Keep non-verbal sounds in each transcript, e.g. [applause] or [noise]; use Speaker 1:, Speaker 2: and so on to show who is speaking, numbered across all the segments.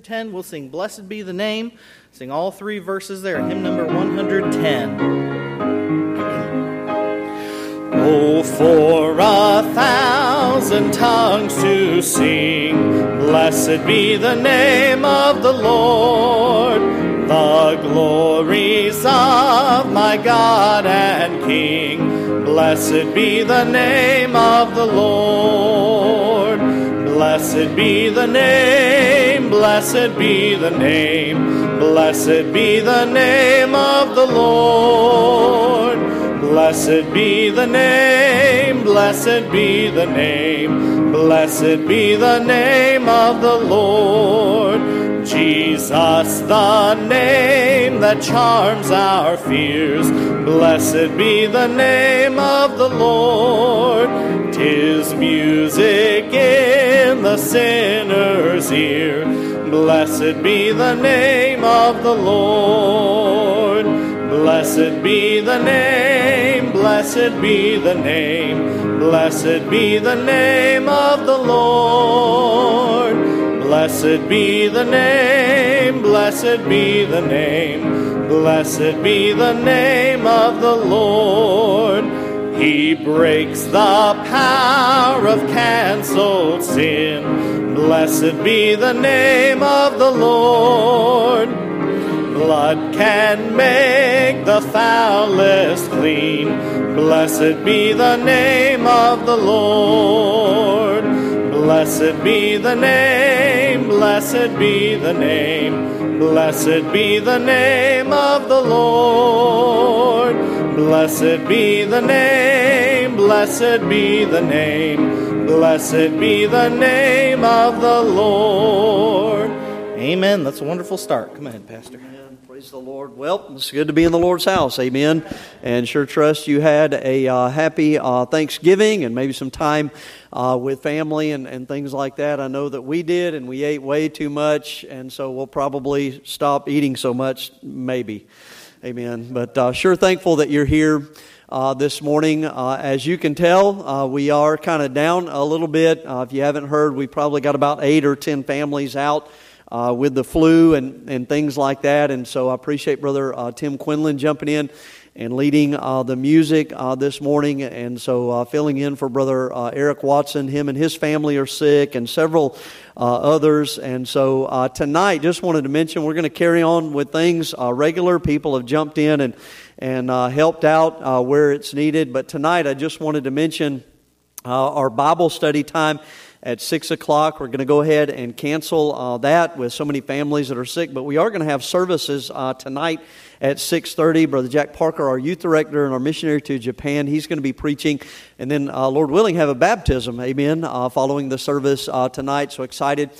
Speaker 1: 110. We'll sing Blessed Be the Name. Sing all three verses there. Hymn number 110. [clears throat] Oh, for a thousand tongues to sing, blessed be the name of the Lord, the glories of my God and King. Blessed be the name of the Lord. Blessed be the name, blessed be the name, blessed be the name of the Lord. Blessed be the name, blessed be the name, blessed be the name of the Lord. Jesus, the name that charms our fears, blessed be the name of the Lord. Tis music in the sinner's ear. Blessed be the name of the Lord. Blessed be the name, blessed be the name, blessed be the name of the Lord. Blessed be the name, blessed be the name, blessed be the name of the Lord. He breaks the power of canceled sin. Blessed be the name of the Lord. Blood can make the foulest clean. Blessed be the name of the Lord. Blessed be the name, blessed be the name, blessed be the name of the Lord. Blessed be the name, blessed be the name, blessed be the name of the Lord. Amen. That's a wonderful start. Come ahead, Pastor.
Speaker 2: Amen. Praise the Lord. Well, it's good to be in the Lord's house. Amen. And sure trust you had a uh, happy uh, Thanksgiving and maybe some time uh, with family and, and things like that. I know that we did, and we ate way too much, and so we'll probably stop eating so much, maybe. Amen. But uh, sure thankful that you're here. Uh, this morning. Uh, as you can tell, uh, we are kind of down a little bit. Uh, if you haven't heard, we probably got about eight or ten families out uh, with the flu and, and things like that. And so I appreciate Brother Tim Quinlan jumping in and leading the music this morning. And so filling in for Brother Eric Watson. Him and his family are sick, and several others. And so tonight, just wanted to mention we're going to carry on with things regular. People have jumped in and and uh, helped out uh, where it's needed. But tonight, I just wanted to mention uh, our Bible study time at 6 o'clock. We're going to go ahead and cancel uh, that with so many families that are sick. But we are going to have services uh, tonight at 6.30 brother jack parker our youth director and our missionary to japan he's going to be preaching and then uh, lord willing have a baptism amen following the service tonight so excited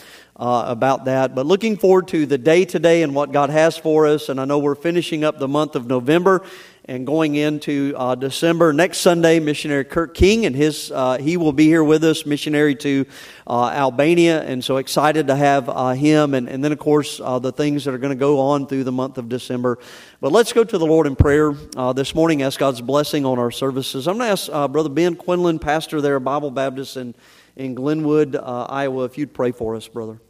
Speaker 2: uh, about that. But looking forward to the day today and what God has for us. And I know we're finishing up the month of November and going into uh, December. Next Sunday, missionary Kirk King and his uh, he will be here with us, missionary to uh, Albania, and so excited to have uh, him. And, and then, of course, uh, the things that are going to go on through the month of December. But let's go to the Lord in prayer this morning. Ask God's blessing on our services. I'm going to ask Brother Ben Quinlan, pastor there, Bible Baptist in in Glenwood, Iowa, if you'd pray for us, brother.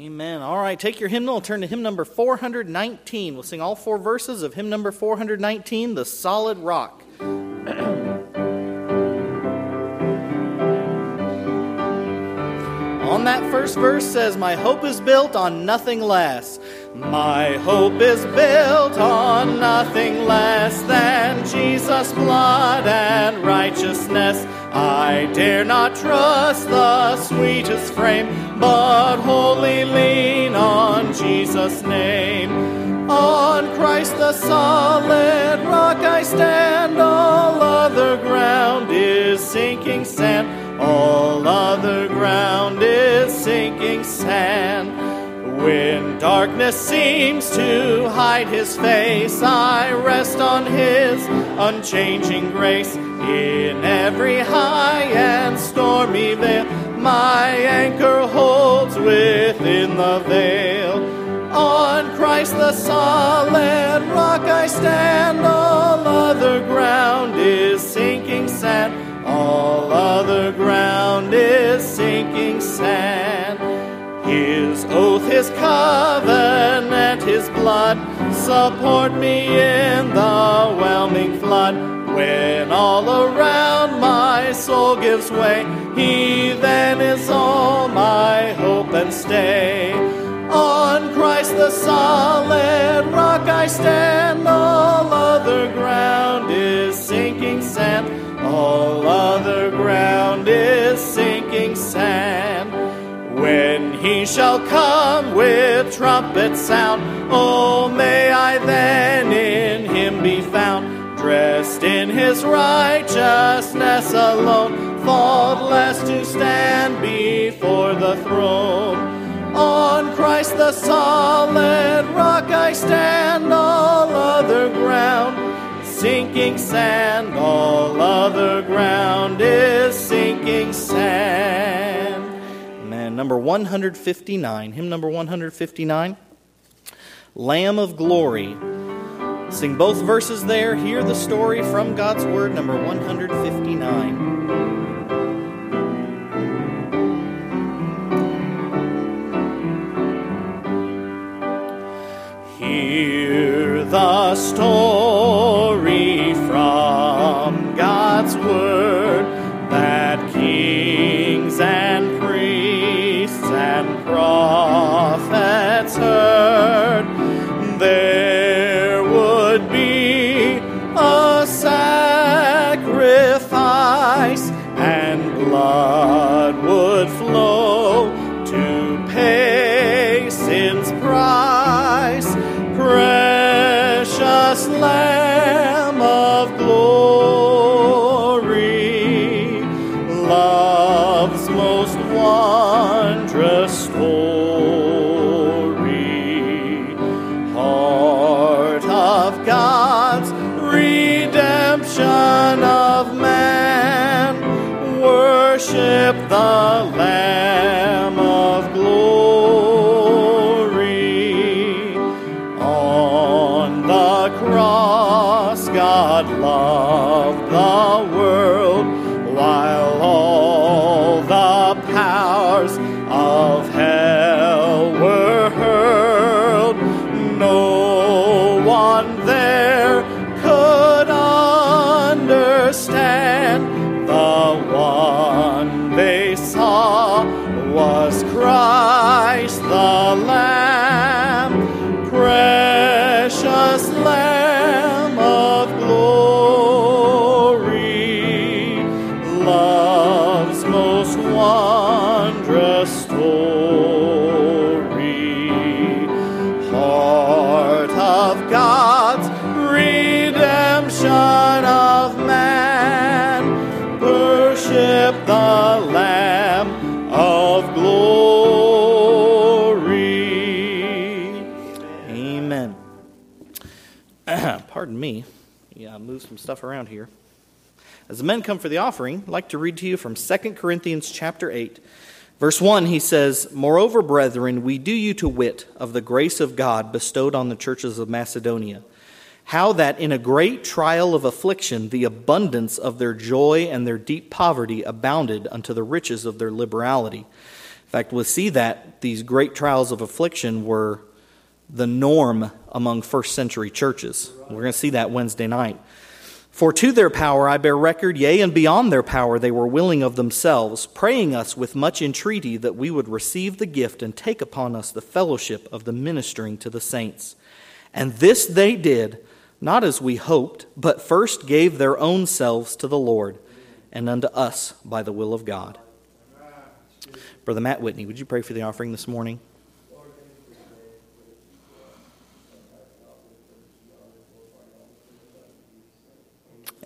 Speaker 1: Amen. All right, take your hymnal and turn to hymn number 419. We'll sing all four verses of hymn number 419, The Solid Rock. [clears throat] on that first verse says, My hope is built on nothing less. My hope is built on nothing less than Jesus' blood and righteousness. I dare not trust the sweetest frame, but wholly lean on Jesus' name. On Christ the solid rock I stand, all other ground is sinking sand. All other ground is sinking sand. When darkness seems to hide his face, I rest on his unchanging grace. In every high and stormy vale, my anchor holds within the veil. On Christ the solid rock I stand, all other ground is sinking sand. All other ground is sinking sand. His oath, His covenant, His blood support me in the whelming flood. When all around my soul gives way, He then is all my hope and stay. On Christ the solid rock I stand, all other ground is sinking sand. All other ground is sinking sand. When he shall come with trumpet sound, oh, may I then in in his righteousness alone, faultless to stand before the throne. On Christ the solid rock I stand, all other ground sinking sand, all other ground is sinking sand Man number 159, hymn number 159, Lamb of Glory. Sing both verses there. Hear the story from God's Word, number 159. Hear the story from God's stuff around here. As the men come for the offering, I'd like to read to you from 2 Corinthians chapter 8. Verse 1, he says, Moreover, brethren, we do you to wit of the grace of God bestowed on the churches of Macedonia, how that in a great trial of affliction the abundance of their joy and their deep poverty abounded unto the riches of their liberality. In fact, we'll see that these great trials of affliction were the norm among first century churches. We're going to see that Wednesday night. For to their power I bear record, yea, and beyond their power they were willing of themselves, praying us with much entreaty that we would receive the gift and take upon us the fellowship of the ministering to the saints. And this they did, not as we hoped, but first gave their own selves to the Lord, and unto us by the will of God. Brother Matt Whitney, would you pray for the offering this morning?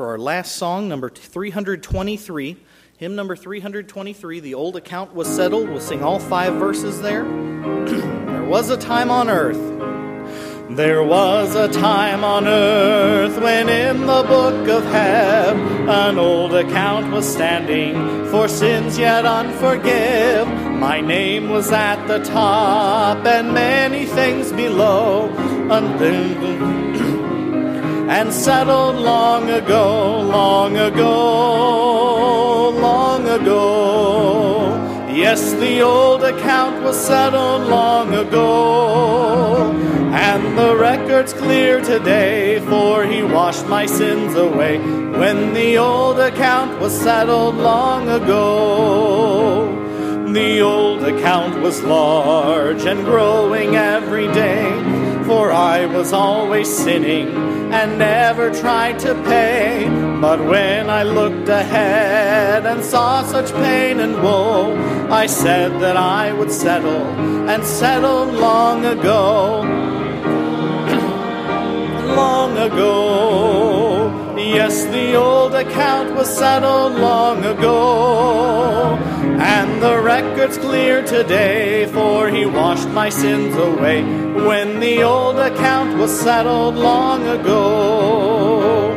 Speaker 1: For our last song, number 323. Hymn number 323, The Old Account Was Settled. We'll sing all five verses there. [clears throat] there was a time on earth. There was a time on earth when in the book of Heb an old account was standing for sins yet unforgive. My name was at the top and many things below. [clears throat] and settled long ago, long ago, long ago. Yes, the old account was settled long ago, and the record's clear today, for he washed my sins away when the old account was settled long ago. The old account was large and growing every day, for I was always sinning and never tried to pay. But when I looked ahead and saw such pain and woe, I said that I would settle and settled long ago. [clears throat] long ago. Yes, the old account was settled long ago. And the record's clear today, for he washed my sins away when the old account was settled long ago.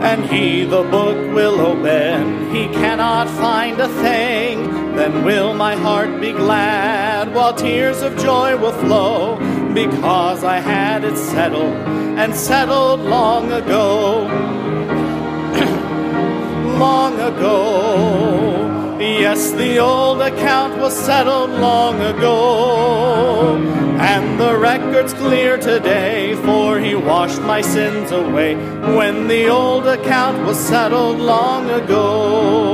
Speaker 1: And he the book will open, he cannot find a thing. Then will my heart be glad, while tears of joy will flow, because I had it settled, and settled long ago. [clears throat] long ago. Yes, the old account was settled long ago, and the record's clear today, for he washed my sins away when the old account was settled long ago.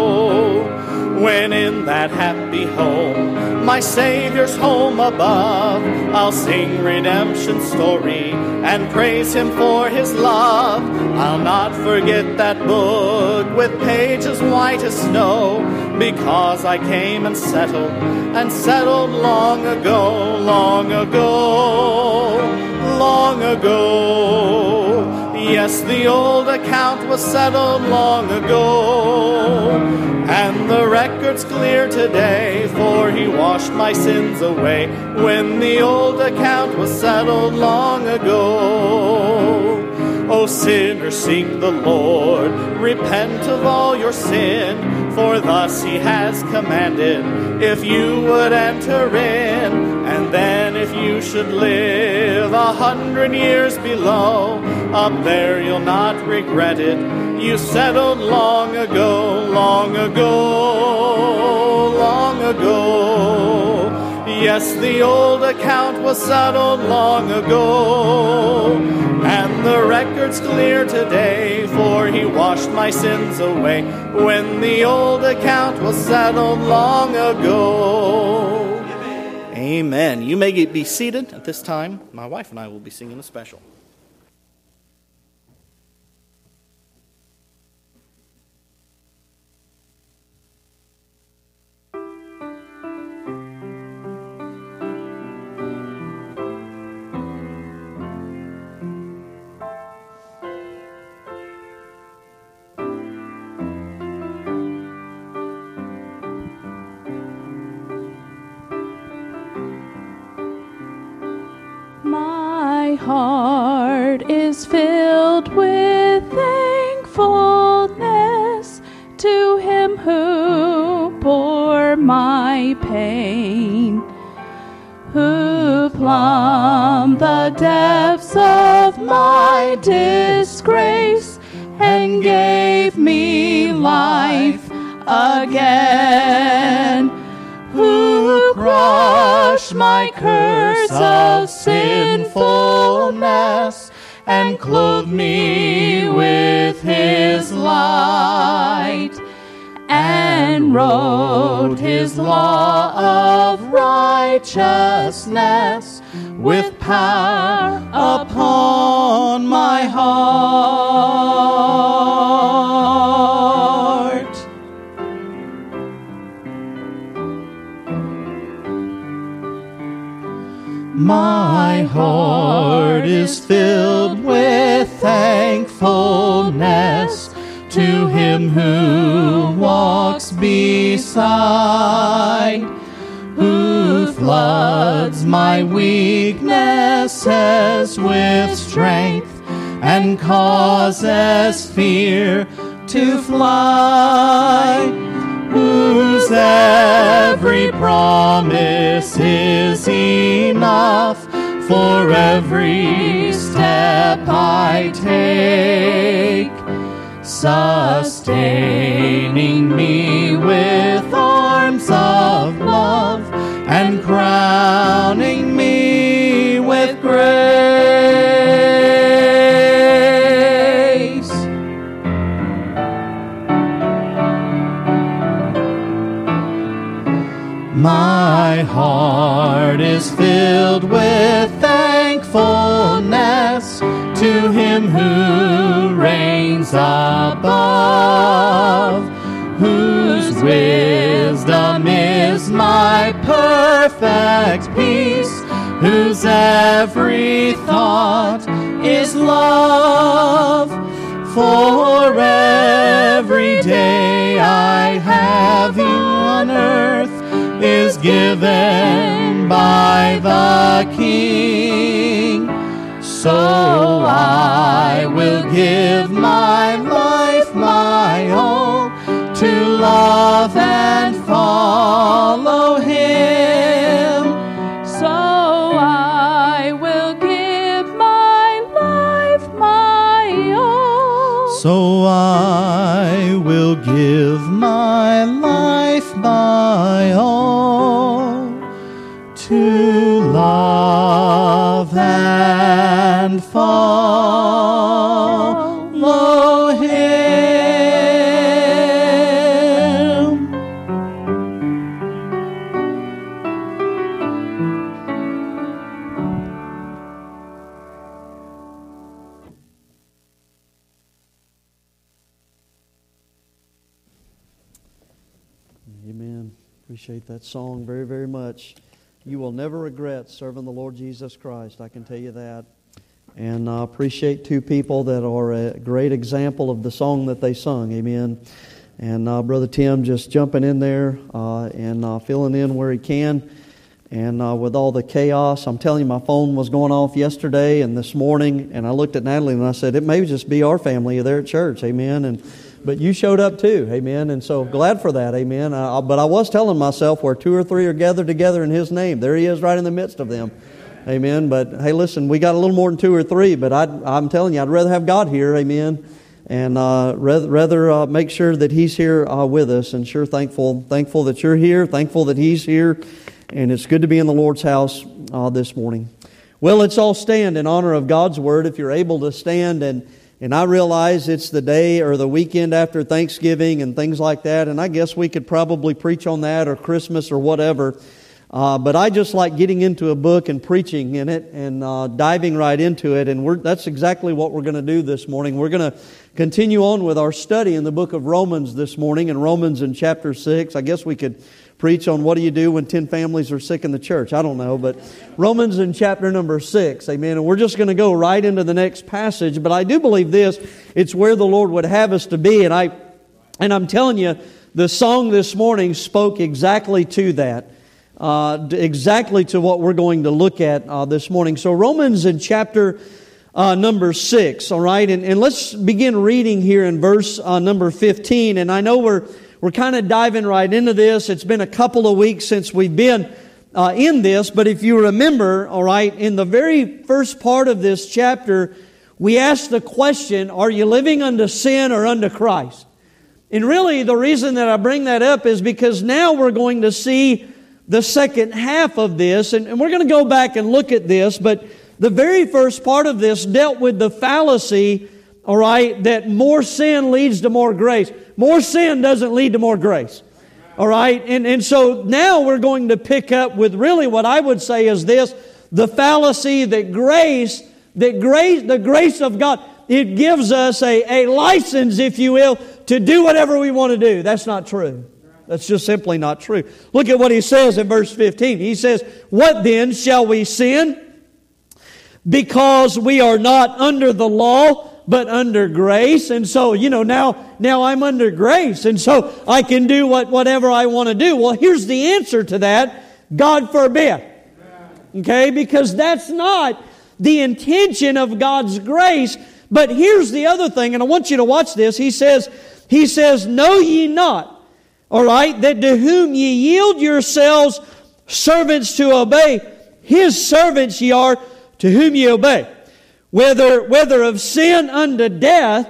Speaker 1: When in that happy home, my Savior's home above, I'll sing redemption's story and praise him for his love. I'll not forget that book with pages white as snow, because I came and settled, and settled long ago, long ago, long ago. Yes, the old account was settled long ago, and the record's clear today, for he washed my sins away when the old account was settled long ago. O sinner, seek the Lord, repent of all your sin, for thus he has commanded, if you would enter in, and then if you should live a hundred years below, up there you'll not regret it. You settled long ago, long ago, long ago. Yes, the old account was settled long ago, and the record's clear today, for he washed my sins away when the old account was settled long ago. Amen. You may be seated at this time. My wife and I will be singing a special. Filled with thankfulness to him who bore my pain, who plumbed the depths of my disgrace and gave me life again, who crushed my curse of sinfulness and clothed me with his light and wrote his law of righteousness with power upon my heart. My heart is filled with thankfulness. To him who walks beside, who floods my weaknesses with strength and causes fear to fly, whose every promise is enough for every step I take sustaining me with arms of love and crowning me with grace. My heart is filled with him who reigns above, whose wisdom is my perfect peace, whose every thought is love. For every day I have you on earth is given by the King. So I will give my life, my all, to love and follow Him.
Speaker 2: Song very, very much. You will never regret serving the Lord Jesus Christ, I can tell you that. And I appreciate two people that are a great example of the song that they sung. Amen. And uh, Brother Tim just jumping in there uh, and uh, filling in where he can. And uh, with all the chaos, I'm telling you, my phone was going off yesterday and this morning. And I looked at Natalie and I said, it may just be our family there at church. Amen. And but you showed up too, amen. And so glad for that, amen. Uh, but I was telling myself, where two or three are gathered together in His name, there He is, right in the midst of them, amen. But hey, listen, we got a little more than two or three, but i am telling you, I'd rather have God here, amen, and uh, rather, rather uh, make sure that He's here uh, with us. And sure, thankful, thankful that you're here, thankful that He's here, and it's good to be in the Lord's house uh, this morning. Well, let's all stand in honor of God's word. If you're able to stand and and I realize it's the day or the weekend after Thanksgiving and things like that, and I guess we could probably preach on that or Christmas or whatever. Uh, but I just like getting into a book and preaching in it and uh, diving right into it, and that's exactly what we're going to do this morning. We're going to continue on with our study in the book of Romans this morning, in Romans in chapter 6. I guess we could preach on what do you do when 10 families are sick in the church. I don't know, but Romans in chapter number 6. Amen. And we're just going to go right into the next passage, but I do believe this, it's where the Lord would have us to be and I and I'm telling you the song this morning spoke exactly to that. uh, exactly to what we're going to look at uh, this morning. So, Romans in chapter uh, number 6, all right? And, and let's begin reading here in verse uh, number 15. And I know we're, we're kind of diving right into this. It's been a couple of weeks since we've been uh, in this, but if you remember, all right, in the very first part of this chapter, we asked the question Are you living under sin or under Christ? And really, the reason that I bring that up is because now we're going to see the second half of this, and, and we're going to go back and look at this, but the very first part of this dealt with the fallacy, all right, that more sin leads to more grace. More sin doesn't lead to more grace. All right? And, and so now we're going to pick up with really what I would say is this the fallacy that grace that grace, the grace of God, it gives us a, a license, if you will, to do whatever we want to do. That's not true. That's just simply not true. Look at what he says in verse 15. He says, What then shall we sin? Because we are not under the law, but under grace. And so, you know, now, now I'm under grace. And so I can do what, whatever I want to do. Well, here's the answer to that. God forbid. Okay? Because that's not the intention of God's grace. But here's the other thing, and I want you to watch this. He says, He says, Know ye not, all right, that to whom ye yield yourselves servants to obey, his servants ye are to whom ye obey. Whether, whether of sin unto death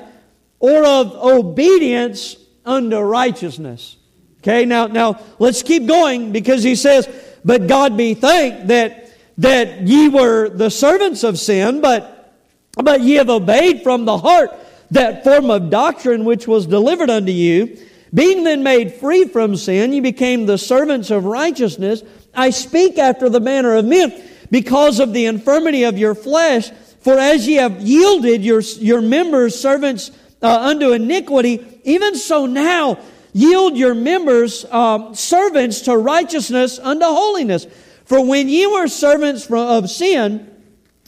Speaker 2: or of obedience unto righteousness. Okay, now, now let's keep going because he says, But God be thanked that that ye were the servants of sin, but, but ye have obeyed from the heart that form of doctrine which was delivered unto you. Being then made free from sin, ye became the servants of righteousness. I speak after the manner of men because of the infirmity of your flesh. For as ye have yielded your, your members servants uh, unto iniquity, even so now yield your members um, servants to righteousness unto holiness. For when ye were servants of sin,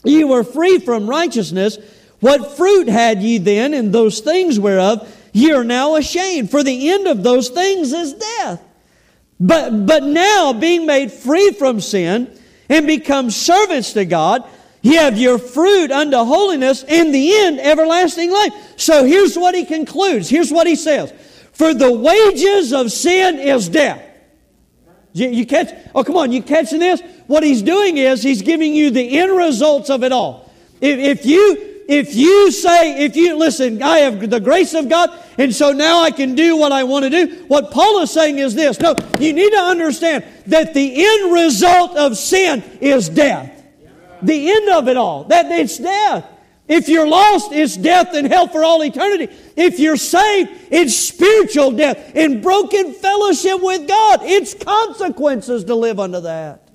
Speaker 2: ye were free from righteousness. What fruit had ye then in those things whereof ye are now ashamed? For the end of those things is death. But, but now, being made free from sin and become servants to God, ye have your fruit unto holiness and the end everlasting life. So here's what he concludes. Here's what he says. For the wages of sin is death. You, you catch? Oh, come on, you catching this? What he's doing is he's giving you the end results of it all. If, if you if you say, if you listen, I have the grace of God, and so now I can do what I want to do. What Paul is saying is this: No, you need to understand that the end result of sin is death. The end of it all. That it's death. If you're lost, it's death and hell for all eternity. If you're saved, it's spiritual death and broken fellowship with God. It's consequences to live under that.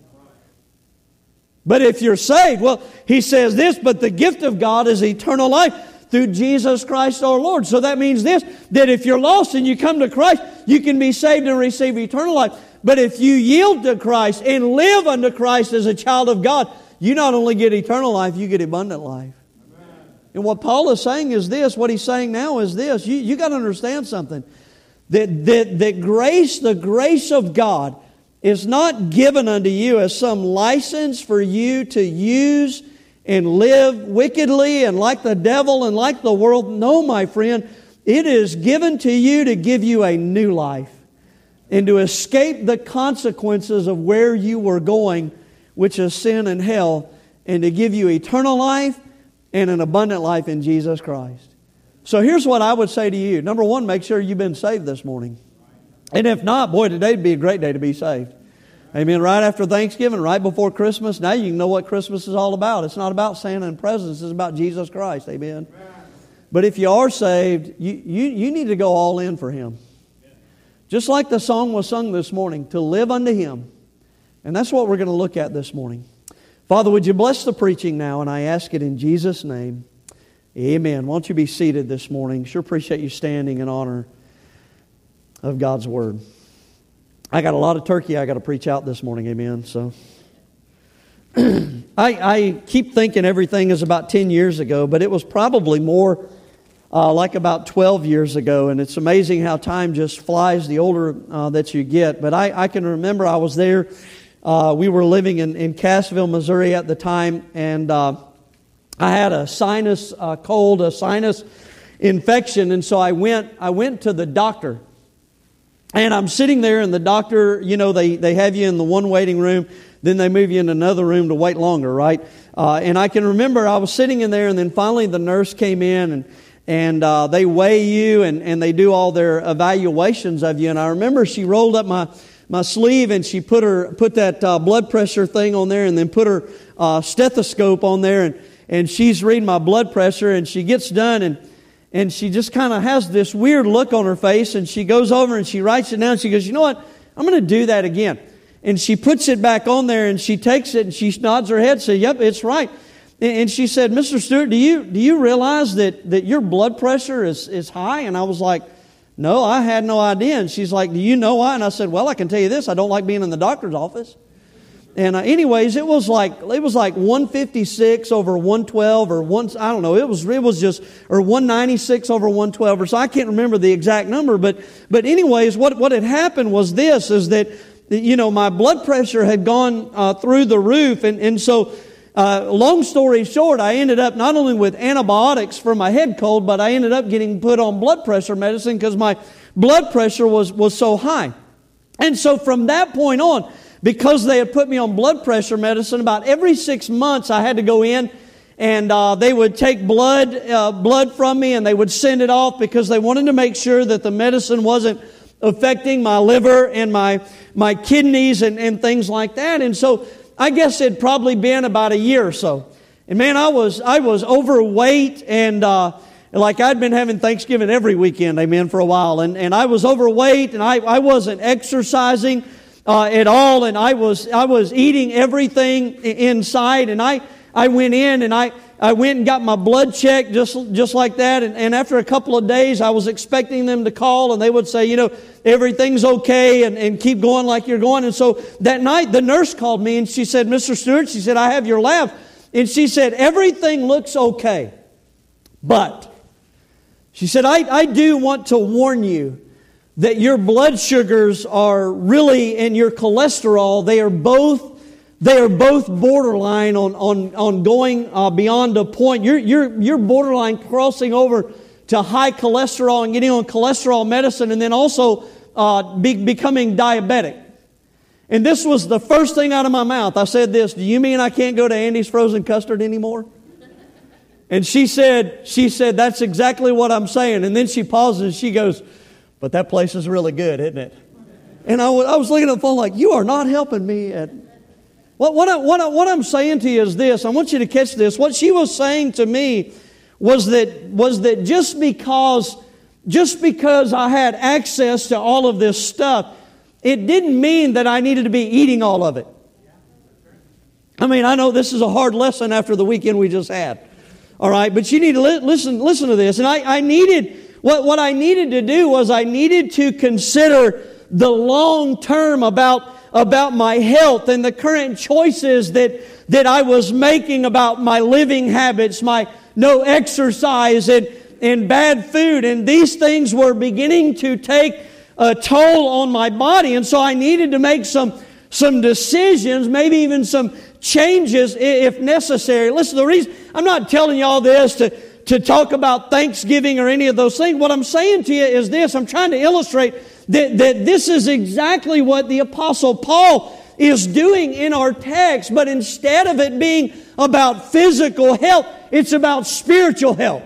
Speaker 2: But if you're saved, well, he says this, but the gift of God is eternal life through Jesus Christ our Lord. So that means this, that if you're lost and you come to Christ, you can be saved and receive eternal life. But if you yield to Christ and live under Christ as a child of God, you not only get eternal life, you get abundant life. And what Paul is saying is this what he's saying now is this you, you got to understand something. That, that, that grace, the grace of God, is not given unto you as some license for you to use and live wickedly and like the devil and like the world. No, my friend, it is given to you to give you a new life and to escape the consequences of where you were going, which is sin and hell, and to give you eternal life and an abundant life in Jesus Christ. So here's what I would say to you. Number one, make sure you've been saved this morning. And if not, boy, today'd be a great day to be saved. Amen. Right after Thanksgiving, right before Christmas, now you know what Christmas is all about. It's not about Santa and presents, it's about Jesus Christ. Amen. But if you are saved, you, you, you need to go all in for Him. Just like the song was sung this morning, to live unto Him. And that's what we're going to look at this morning. Father, would you bless the preaching now? And I ask it in Jesus' name. Amen. Won't you be seated this morning? Sure appreciate you standing in honor of God's Word. I got a lot of turkey I got to preach out this morning. Amen. So. [clears throat] I, I, keep thinking everything is about 10 years ago, but it was probably more uh, like about 12 years ago. And it's amazing how time just flies the older uh, that you get. But I, I, can remember I was there uh, we were living in, in Cassville, Missouri at the time, and uh, I had a sinus uh, cold, a sinus infection, and so I went, I went to the doctor. And I'm sitting there, and the doctor, you know, they, they have you in the one waiting room, then they move you in another room to wait longer, right? Uh, and I can remember I was sitting in there, and then finally the nurse came in, and, and uh, they weigh you, and, and they do all their evaluations of you. And I remember she rolled up my, my sleeve, and she put, her, put that uh, blood pressure thing on there, and then put her uh, stethoscope on there, and, and she's reading my blood pressure, and she gets done, and and she just kind of has this weird look on her face and she goes over and she writes it down. She goes, You know what? I'm going to do that again. And she puts it back on there and she takes it and she nods her head, says, Yep, it's right. And she said, Mr. Stewart, do you, do you realize that, that your blood pressure is, is high? And I was like, No, I had no idea. And she's like, Do you know why? And I said, Well, I can tell you this I don't like being in the doctor's office. And uh, anyways, it was like it was like 156 over 112 or one I don't know. It was it was just or 196 over 112 or so. I can't remember the exact number, but but anyways, what what had happened was this is that you know my blood pressure had gone uh, through the roof, and and so. Uh, long story short, I ended up not only with antibiotics for my head cold, but I ended up getting put on blood pressure medicine because my blood pressure was, was so high. And so from that point on, because they had put me on blood pressure medicine, about every six months I had to go in and uh, they would take blood, uh, blood from me and they would send it off because they wanted to make sure that the medicine wasn't affecting my liver and my, my kidneys and, and things like that. And so I guess it'd probably been about a year or so. And man, I was, I was overweight and, uh, like I'd been having Thanksgiving every weekend, amen, for a while. And, and I was overweight and I, I wasn't exercising uh, at all, and I was I was eating everything inside, and I I went in and I. I went and got my blood checked just, just like that. And, and after a couple of days, I was expecting them to call and they would say, you know, everything's okay and, and keep going like you're going. And so that night, the nurse called me and she said, Mr. Stewart, she said, I have your lab. And she said, everything looks okay. But she said, I, I do want to warn you that your blood sugars are really and your cholesterol they are both they are both borderline on on, on going uh, beyond a point you're, you're, you're borderline crossing over to high cholesterol and getting on cholesterol medicine and then also uh, be, becoming diabetic and this was the first thing out of my mouth i said this do you mean i can't go to andy's frozen custard anymore and she said she said that's exactly what i'm saying and then she pauses and she goes but that place is really good, isn't it? And I, I was looking at the phone like, you are not helping me at. What, what, I, what, I, what I'm saying to you is this. I want you to catch this. What she was saying to me was that, was that just because, just because I had access to all of this stuff, it didn't mean that I needed to be eating all of it. I mean, I know this is a hard lesson after the weekend we just had. All right, but you need to li- listen, listen to this. And I, I needed, what, what I needed to do was I needed to consider the long term about, about my health and the current choices that, that I was making about my living habits, my no exercise and, and bad food. And these things were beginning to take a toll on my body. And so I needed to make some, some decisions, maybe even some changes if necessary. Listen, the reason I'm not telling you all this to, to talk about Thanksgiving or any of those things. What I'm saying to you is this I'm trying to illustrate that, that this is exactly what the Apostle Paul is doing in our text, but instead of it being about physical health, it's about spiritual health.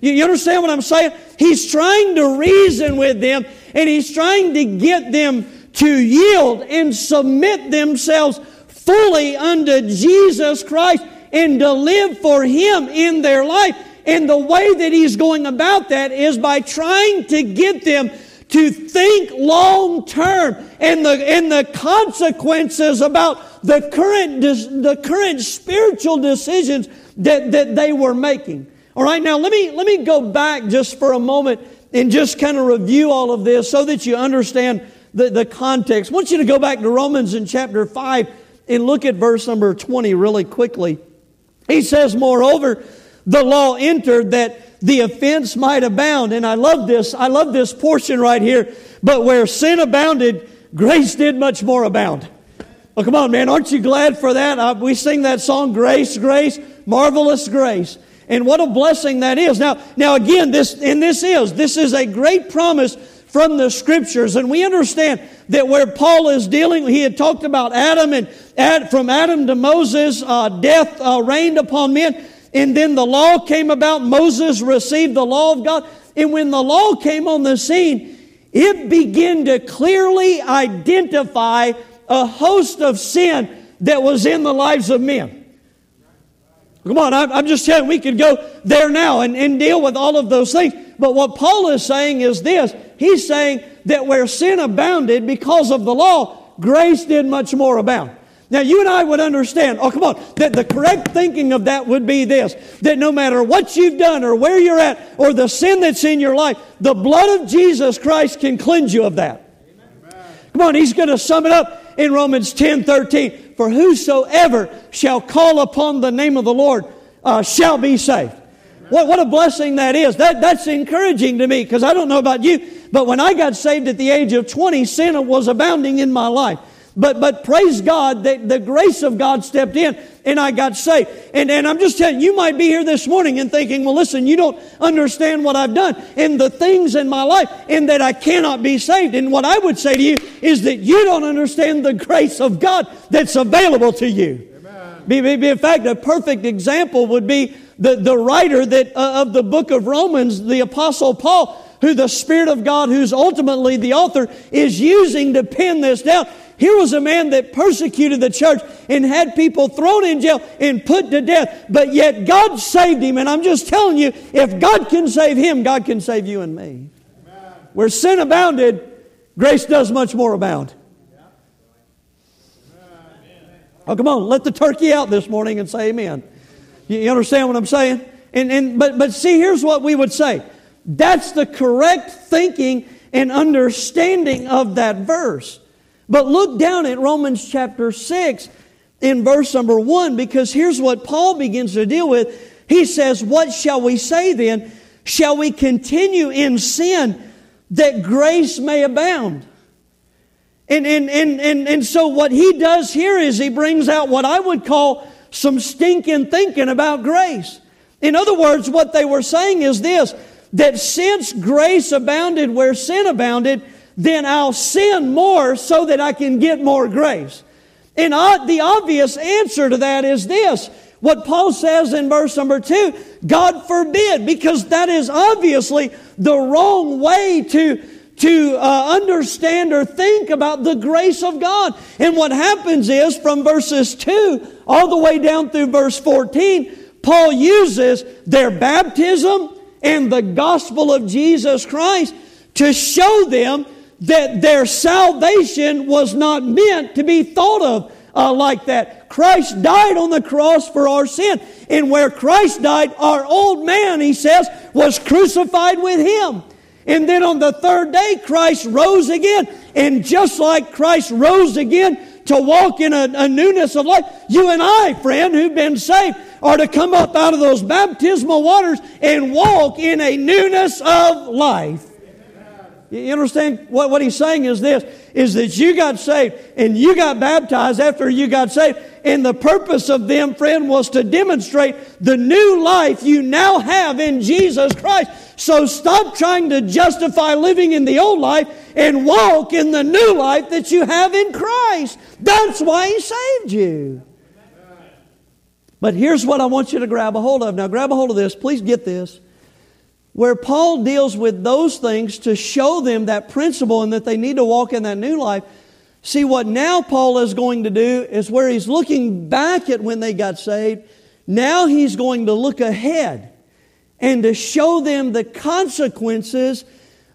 Speaker 2: You, you understand what I'm saying? He's trying to reason with them and he's trying to get them to yield and submit themselves fully unto Jesus Christ and to live for Him in their life. And the way that he's going about that is by trying to get them to think long term and the, and the consequences about the current, the current spiritual decisions that, that they were making. All right, now let me, let me go back just for a moment and just kind of review all of this so that you understand the, the context. I want you to go back to Romans in chapter 5 and look at verse number 20 really quickly. He says, Moreover, the law entered that the offense might abound. And I love this. I love this portion right here. But where sin abounded, grace did much more abound. Oh, come on, man. Aren't you glad for that? Uh, we sing that song, Grace, Grace, Marvelous Grace. And what a blessing that is. Now, now again, this, and this is, this is a great promise from the scriptures. And we understand that where Paul is dealing, he had talked about Adam and Ad, from Adam to Moses, uh, death uh, reigned upon men. And then the law came about. Moses received the law of God. And when the law came on the scene, it began to clearly identify a host of sin that was in the lives of men. Come on, I'm just saying we could go there now and, and deal with all of those things. But what Paul is saying is this He's saying that where sin abounded because of the law, grace did much more abound. Now, you and I would understand, oh, come on, that the correct thinking of that would be this that no matter what you've done or where you're at or the sin that's in your life, the blood of Jesus Christ can cleanse you of that. Amen. Come on, he's going to sum it up in Romans 10 13. For whosoever shall call upon the name of the Lord uh, shall be saved. What, what a blessing that is. That, that's encouraging to me because I don't know about you, but when I got saved at the age of 20, sin was abounding in my life. But, but praise God that the grace of God stepped in and I got saved. And, and I'm just telling you, you might be here this morning and thinking, well, listen, you don't understand what I've done and the things in my life and that I cannot be saved. And what I would say to you is that you don't understand the grace of God that's available to you. Be, be, in fact, a perfect example would be the, the writer that, uh, of the book of Romans, the apostle Paul, who the Spirit of God, who's ultimately the author, is using to pen this down. Here was a man that persecuted the church and had people thrown in jail and put to death, but yet God saved him. And I'm just telling you, if God can save him, God can save you and me. Amen. Where sin abounded, grace does much more abound. Oh, come on, let the turkey out this morning and say amen. You understand what I'm saying? And, and, but, but see, here's what we would say. That's the correct thinking and understanding of that verse. But look down at Romans chapter 6 in verse number 1 because here's what Paul begins to deal with. He says, What shall we say then? Shall we continue in sin that grace may abound? And, and, and, and, and so what he does here is he brings out what I would call some stinking thinking about grace. In other words, what they were saying is this that since grace abounded where sin abounded, then I'll sin more so that I can get more grace. And the obvious answer to that is this. What Paul says in verse number two, God forbid, because that is obviously the wrong way to, to uh, understand or think about the grace of God. And what happens is from verses 2 all the way down through verse 14, Paul uses their baptism and the gospel of Jesus Christ to show them that their salvation was not meant to be thought of uh, like that. Christ died on the cross for our sin. And where Christ died, our old man, he says, was crucified with him. And then on the third day, Christ rose again. And just like Christ rose again to walk in a, a newness of life, you and I, friend, who've been saved, are to come up out of those baptismal waters and walk in a newness of life. You understand what, what he's saying is this is that you got saved and you got baptized after you got saved. And the purpose of them, friend, was to demonstrate the new life you now have in Jesus Christ. So stop trying to justify living in the old life and walk in the new life that you have in Christ. That's why he saved you. But here's what I want you to grab a hold of. Now, grab a hold of this. Please get this where Paul deals with those things to show them that principle and that they need to walk in that new life. See, what now Paul is going to do is where he's looking back at when they got saved, now he's going to look ahead and to show them the consequences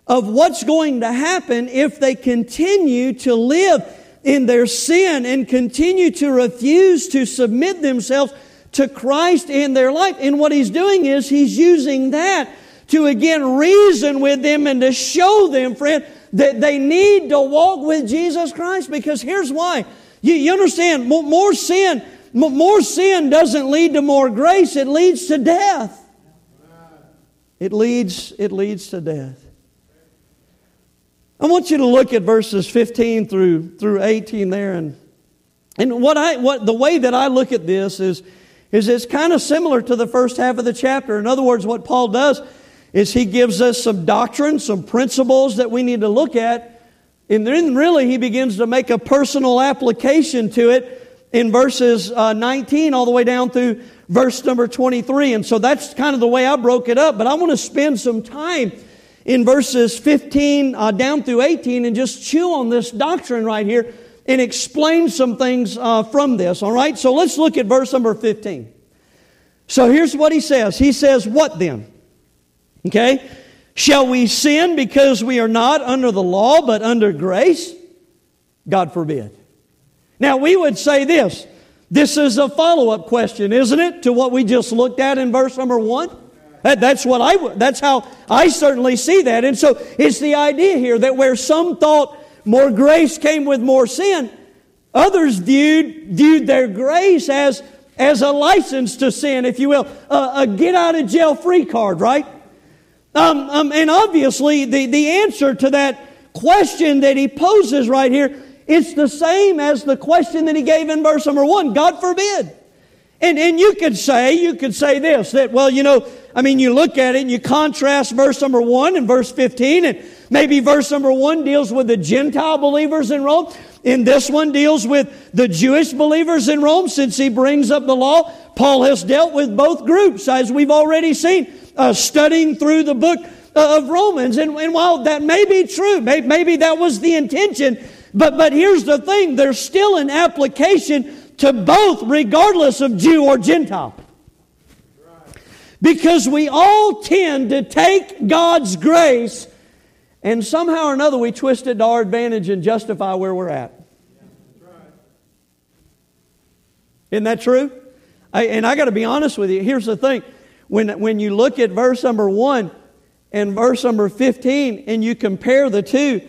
Speaker 2: of what's going to happen if they continue to live in their sin and continue to refuse to submit themselves to Christ in their life. And what he's doing is he's using that to again reason with them and to show them, friend, that they need to walk with Jesus Christ because here's why. You, you understand, more, more sin, more sin doesn't lead to more grace, it leads to death. It leads, it leads to death. I want you to look at verses 15 through, through 18 there and And what I, what, the way that I look at this is, is it's kind of similar to the first half of the chapter. In other words, what Paul does is he gives us some doctrine, some principles that we need to look at. And then really he begins to make a personal application to it in verses uh, 19 all the way down through verse number 23. And so that's kind of the way I broke it up. But I want to spend some time in verses 15 uh, down through 18 and just chew on this doctrine right here and explain some things uh, from this. All right? So let's look at verse number 15. So here's what he says He says, What then? Okay? Shall we sin because we are not under the law but under grace? God forbid. Now we would say this. This is a follow up question, isn't it, to what we just looked at in verse number one? That, that's what I, that's how I certainly see that. And so it's the idea here that where some thought more grace came with more sin, others viewed, viewed their grace as, as a license to sin, if you will, a, a get out of jail free card, right? Um, um, and obviously, the, the answer to that question that he poses right here, it's the same as the question that he gave in verse number one God forbid. And, and you could say, you could say this, that, well, you know, I mean, you look at it and you contrast verse number one and verse 15, and maybe verse number one deals with the Gentile believers in Rome. And this one deals with the Jewish believers in Rome since he brings up the law. Paul has dealt with both groups, as we've already seen uh, studying through the book uh, of Romans. And, and while that may be true, may, maybe that was the intention, but, but here's the thing there's still an application to both, regardless of Jew or Gentile. Because we all tend to take God's grace and somehow or another we twist it to our advantage and justify where we're at. Isn't that true? I, and I got to be honest with you. Here's the thing when, when you look at verse number 1 and verse number 15 and you compare the two,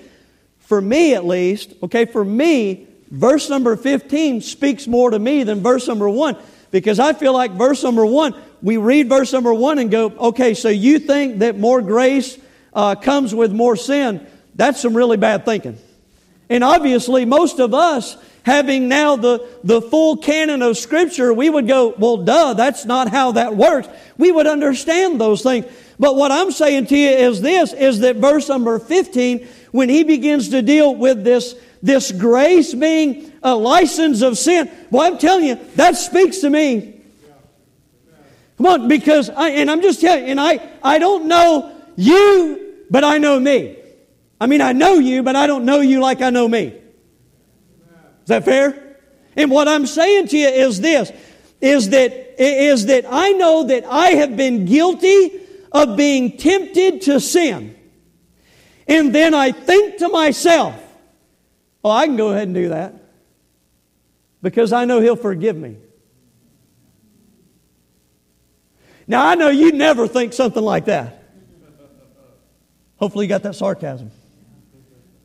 Speaker 2: for me at least, okay, for me, verse number 15 speaks more to me than verse number 1 because I feel like verse number 1, we read verse number 1 and go, okay, so you think that more grace uh, comes with more sin. That's some really bad thinking. And obviously, most of us having now the, the full canon of Scripture, we would go, well, duh, that's not how that works. We would understand those things. But what I'm saying to you is this, is that verse number 15, when he begins to deal with this, this grace being a license of sin, well, I'm telling you, that speaks to me. Come on, because I, and I'm just telling you, and I, I don't know you, but I know me. I mean, I know you, but I don't know you like I know me. That fair? And what I'm saying to you is this is that is that I know that I have been guilty of being tempted to sin. And then I think to myself, oh, I can go ahead and do that because I know He'll forgive me. Now, I know you never think something like that. Hopefully, you got that sarcasm.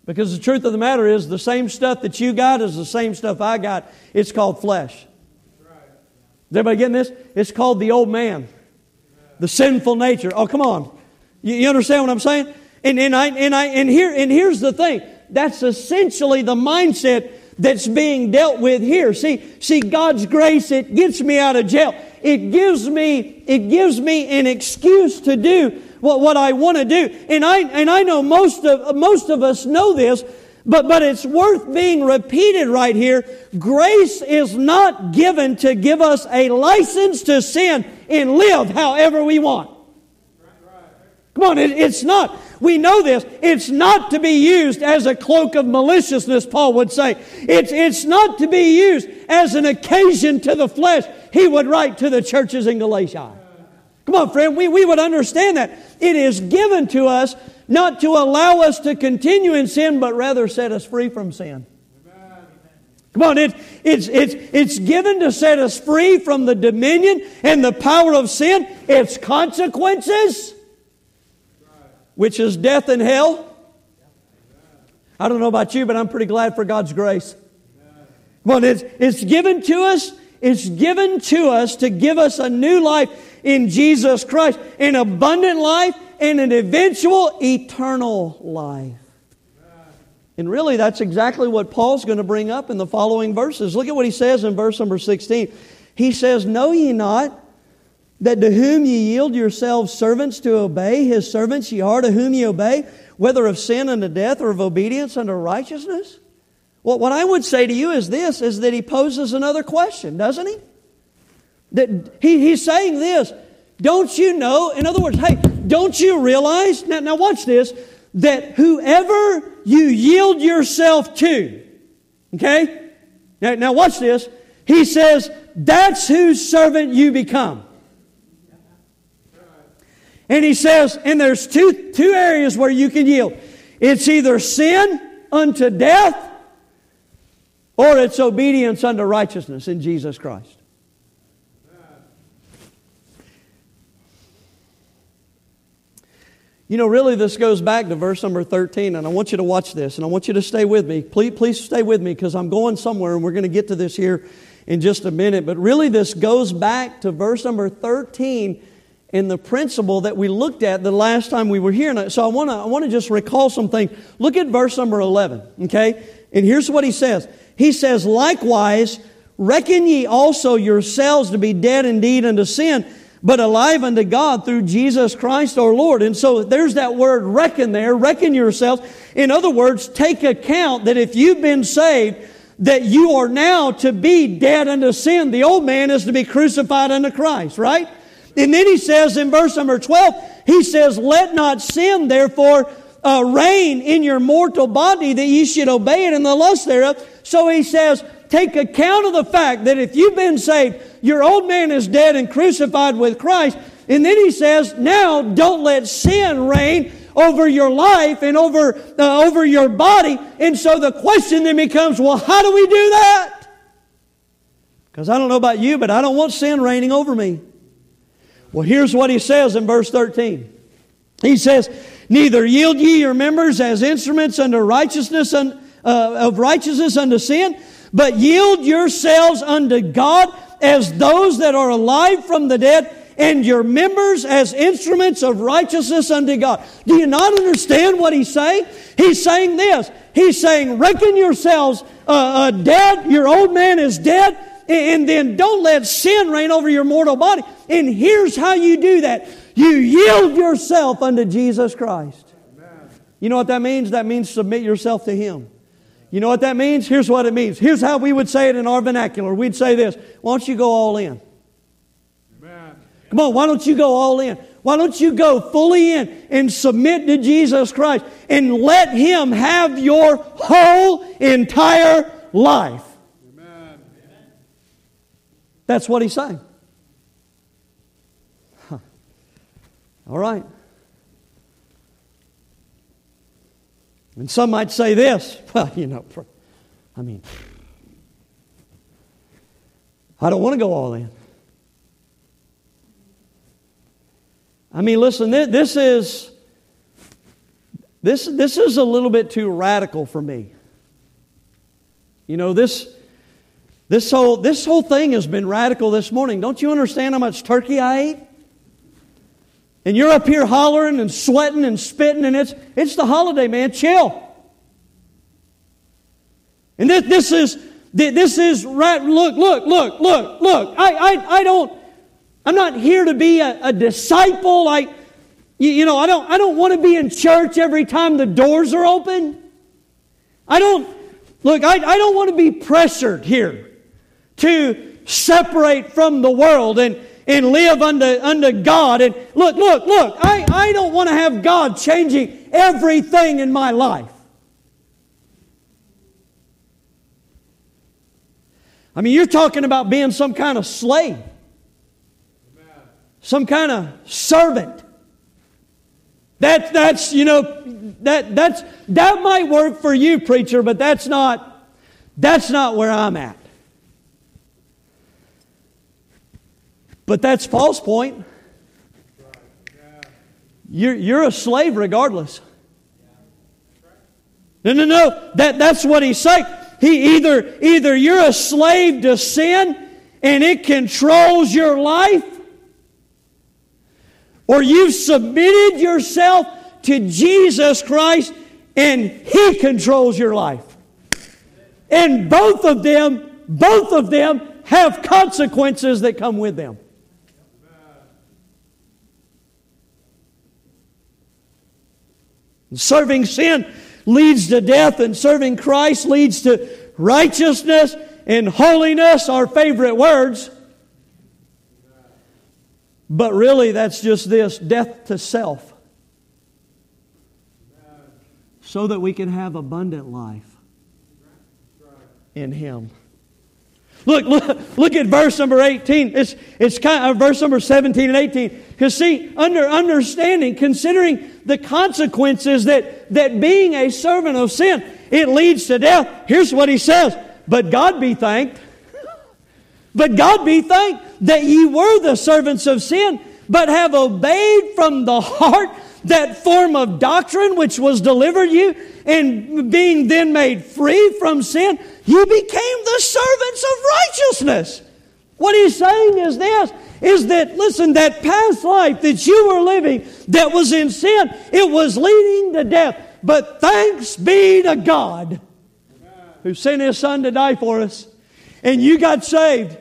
Speaker 2: Because the truth of the matter is, the same stuff that you got is the same stuff I got. It's called flesh. Is everybody getting this? It's called the old man, the sinful nature. Oh, come on. You, you understand what I'm saying? And, and, I, and, I, and, here, and here's the thing that's essentially the mindset that's being dealt with here. See, see, God's grace, it gets me out of jail. It gives me, it gives me an excuse to do what, what I want to do. And I, and I know most of, most of us know this, but, but it's worth being repeated right here. Grace is not given to give us a license to sin and live however we want. Come on, it, it's not. We know this. It's not to be used as a cloak of maliciousness, Paul would say. It's, it's not to be used as an occasion to the flesh, he would write to the churches in Galatia. Come on, friend, we, we would understand that. It is given to us not to allow us to continue in sin, but rather set us free from sin. Come on, it, it's, it's, it's given to set us free from the dominion and the power of sin, its consequences, which is death and hell. I don't know about you, but I'm pretty glad for God's grace. Come on, it's, it's given to us. It's given to us to give us a new life in Jesus Christ, an abundant life and an eventual eternal life. And really, that's exactly what Paul's going to bring up in the following verses. Look at what he says in verse number 16. He says, Know ye not that to whom ye yield yourselves servants to obey, his servants ye are to whom ye obey, whether of sin unto death or of obedience unto righteousness? Well, what I would say to you is this, is that he poses another question, doesn't he? That he, he's saying this, don't you know, in other words, hey, don't you realize, now, now watch this, that whoever you yield yourself to, okay? Now, now watch this. He says, that's whose servant you become. And he says, and there's two, two areas where you can yield. It's either sin unto death or it's obedience unto righteousness in Jesus Christ. You know, really, this goes back to verse number 13, and I want you to watch this, and I want you to stay with me. Please, please stay with me because I'm going somewhere, and we're going to get to this here in just a minute. But really, this goes back to verse number 13 in the principle that we looked at the last time we were here. So I want to I want to just recall something. Look at verse number 11, okay? And here's what he says. He says, "Likewise, reckon ye also yourselves to be dead indeed unto sin, but alive unto God through Jesus Christ our Lord. And so there's that word reckon there, reckon yourselves. In other words, take account that if you've been saved, that you are now to be dead unto sin. The old man is to be crucified unto Christ, right? And then he says in verse number 12, he says, Let not sin therefore uh, reign in your mortal body that ye should obey it in the lust thereof. So he says, take account of the fact that if you've been saved, your old man is dead and crucified with Christ. And then he says, now don't let sin reign over your life and over, uh, over your body. And so the question then becomes, well, how do we do that? Because I don't know about you, but I don't want sin reigning over me. Well, here's what he says in verse 13. He says, Neither yield ye your members as instruments unto righteousness, uh, of righteousness unto sin, but yield yourselves unto God as those that are alive from the dead, and your members as instruments of righteousness unto God. Do you not understand what he's saying? He's saying this. He's saying, reckon yourselves uh, uh, dead, your old man is dead, and then don't let sin reign over your mortal body. And here's how you do that. You yield yourself unto Jesus Christ. Amen. You know what that means? That means submit yourself to Him. You know what that means? Here's what it means. Here's how we would say it in our vernacular. We'd say this Why don't you go all in? Amen. Come on, why don't you go all in? Why don't you go fully in and submit to Jesus Christ and let Him have your whole entire life? That's what He's saying. Huh. All right. And some might say this [laughs] well, you know, I mean, I don't want to go all in. I mean, listen, this is this this is a little bit too radical for me. You know, this this whole this whole thing has been radical this morning. Don't you understand how much turkey I ate? And you're up here hollering and sweating and spitting, and it's, it's the holiday, man. Chill. And this, this is, this is right. Look, look, look, look, look. I, I, I don't, I'm not here to be a, a disciple. Like, you, you know, I don't, I don't want to be in church every time the doors are open. I don't, look, I, I don't want to be pressured here to separate from the world and, and live unto, unto God. And look, look, look, I, I don't want to have God changing everything in my life. I mean, you're talking about being some kind of slave, some kind of servant. That, that's, you know, that, that's, that might work for you, preacher, but that's not, that's not where I'm at. But that's Paul's point. You're, you're a slave regardless. No, no, no. That, that's what he's saying. He either, either you're a slave to sin and it controls your life, or you've submitted yourself to Jesus Christ and He controls your life. And both of them, both of them have consequences that come with them. Serving sin leads to death, and serving Christ leads to righteousness and holiness, our favorite words. But really, that's just this death to self. So that we can have abundant life in Him. Look, look, look at verse number 18. It's, it's kind of verse number 17 and 18. Because see, under understanding, considering the consequences that, that being a servant of sin, it leads to death. Here's what he says. But God be thanked. But God be thanked that ye were the servants of sin, but have obeyed from the heart that form of doctrine which was delivered you, and being then made free from sin, you became the servants of righteousness. What he's saying is this is that, listen, that past life that you were living that was in sin, it was leading to death. But thanks be to God who sent his son to die for us. And you got saved.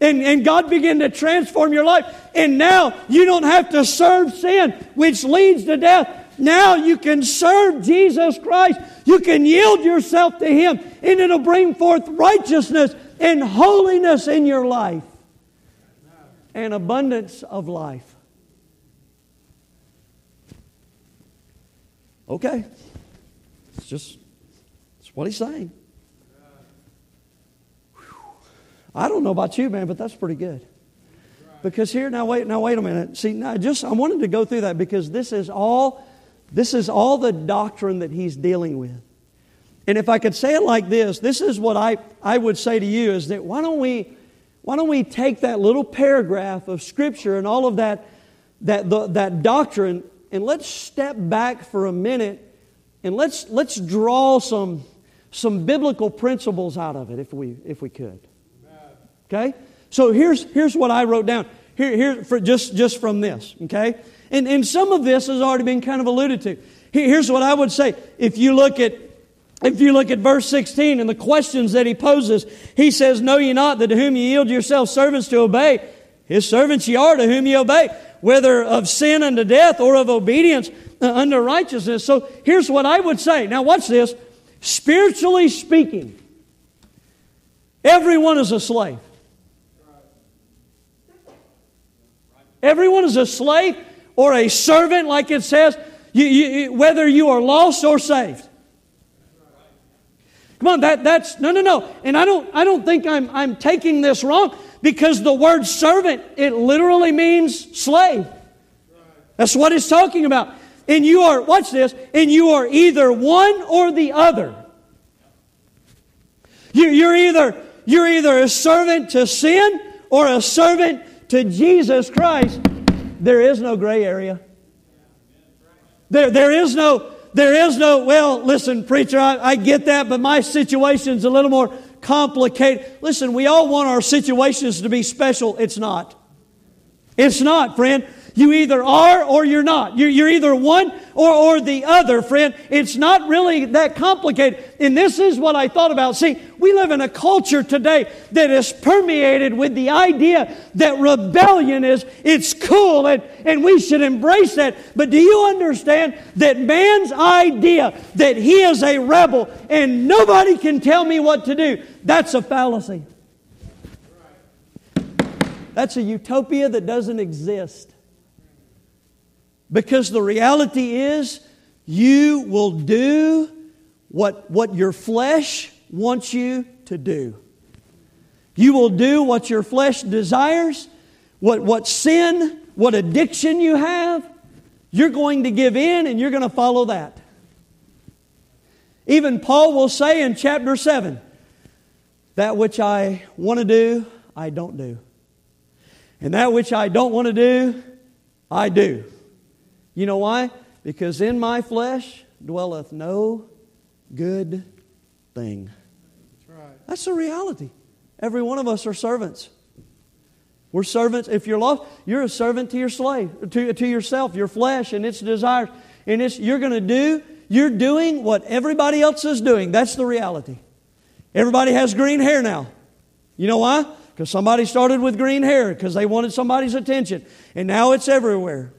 Speaker 2: And, and God began to transform your life. And now you don't have to serve sin, which leads to death. Now you can serve Jesus Christ. You can yield yourself to Him, and it'll bring forth righteousness and holiness in your life and abundance of life. Okay. It's just it's what he's saying. I don't know about you, man, but that's pretty good. Because here, now wait, now wait a minute. See, now just I wanted to go through that because this is all, this is all the doctrine that he's dealing with. And if I could say it like this, this is what I, I would say to you is that why don't we, why don't we take that little paragraph of Scripture and all of that, that, the, that doctrine and let's step back for a minute and let's, let's draw some, some biblical principles out of it if we, if we could. Okay? So here's, here's what I wrote down. Here, here for just, just from this, okay? And, and some of this has already been kind of alluded to. Here, here's what I would say. If you look at if you look at verse 16 and the questions that he poses, he says, Know ye not that to whom ye yield yourselves servants to obey, his servants ye are to whom ye obey, whether of sin unto death or of obedience unto righteousness. So here's what I would say. Now, watch this. Spiritually speaking, everyone is a slave. Everyone is a slave or a servant, like it says, you, you, whether you are lost or saved. Come on, that, that's no, no, no. And I don't, I don't think I'm, I'm taking this wrong because the word servant it literally means slave. That's what it's talking about. And you are, watch this, and you are either one or the other. You, you're either you're either a servant to sin or a servant to Jesus Christ, there is no gray area. There, there is no, there is no, well, listen, preacher, I, I get that, but my situation's a little more complicated. Listen, we all want our situations to be special. It's not. It's not, friend. You either are or you're not. You're, you're either one or, or the other, friend. It's not really that complicated. And this is what I thought about. See, we live in a culture today that is permeated with the idea that rebellion is, it's cool and, and we should embrace that. But do you understand that man's idea that he is a rebel and nobody can tell me what to do, that's a fallacy. That's a utopia that doesn't exist. Because the reality is, you will do what, what your flesh wants you to do. You will do what your flesh desires, what, what sin, what addiction you have. You're going to give in and you're going to follow that. Even Paul will say in chapter 7 that which I want to do, I don't do. And that which I don't want to do, I do. You know why? Because in my flesh dwelleth no good thing. That's right. That's the reality. Every one of us are servants. We're servants. If you're lost, you're a servant to your slave, to, to yourself, your flesh, and its desires. And it's, you're going to do, You're doing what everybody else is doing. That's the reality. Everybody has green hair now. You know why? Because somebody started with green hair because they wanted somebody's attention. And now it's everywhere.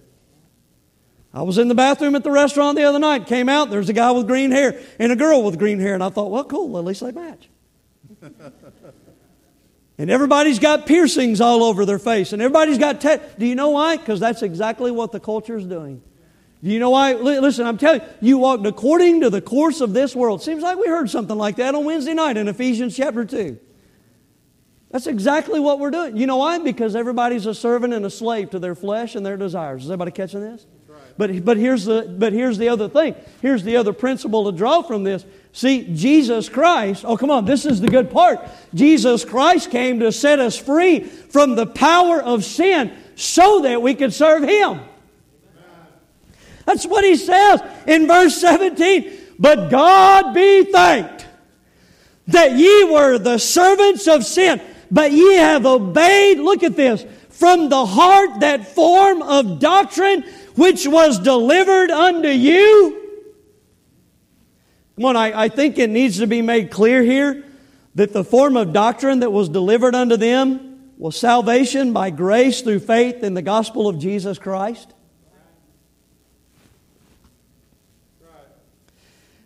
Speaker 2: I was in the bathroom at the restaurant the other night, came out, there's a guy with green hair and a girl with green hair. And I thought, well, cool, at least they match. [laughs] and everybody's got piercings all over their face. And everybody's got. Te- Do you know why? Because that's exactly what the culture is doing. Do you know why? Listen, I'm telling you, you walked according to the course of this world. Seems like we heard something like that on Wednesday night in Ephesians chapter 2. That's exactly what we're doing. You know why? Because everybody's a servant and a slave to their flesh and their desires. Is everybody catching this? But, but, here's the, but here's the other thing. Here's the other principle to draw from this. See, Jesus Christ, oh, come on, this is the good part. Jesus Christ came to set us free from the power of sin so that we could serve Him. That's what He says in verse 17. But God be thanked that ye were the servants of sin, but ye have obeyed, look at this, from the heart that form of doctrine which was delivered unto you. Come on, I, I think it needs to be made clear here that the form of doctrine that was delivered unto them was salvation by grace through faith in the gospel of Jesus Christ.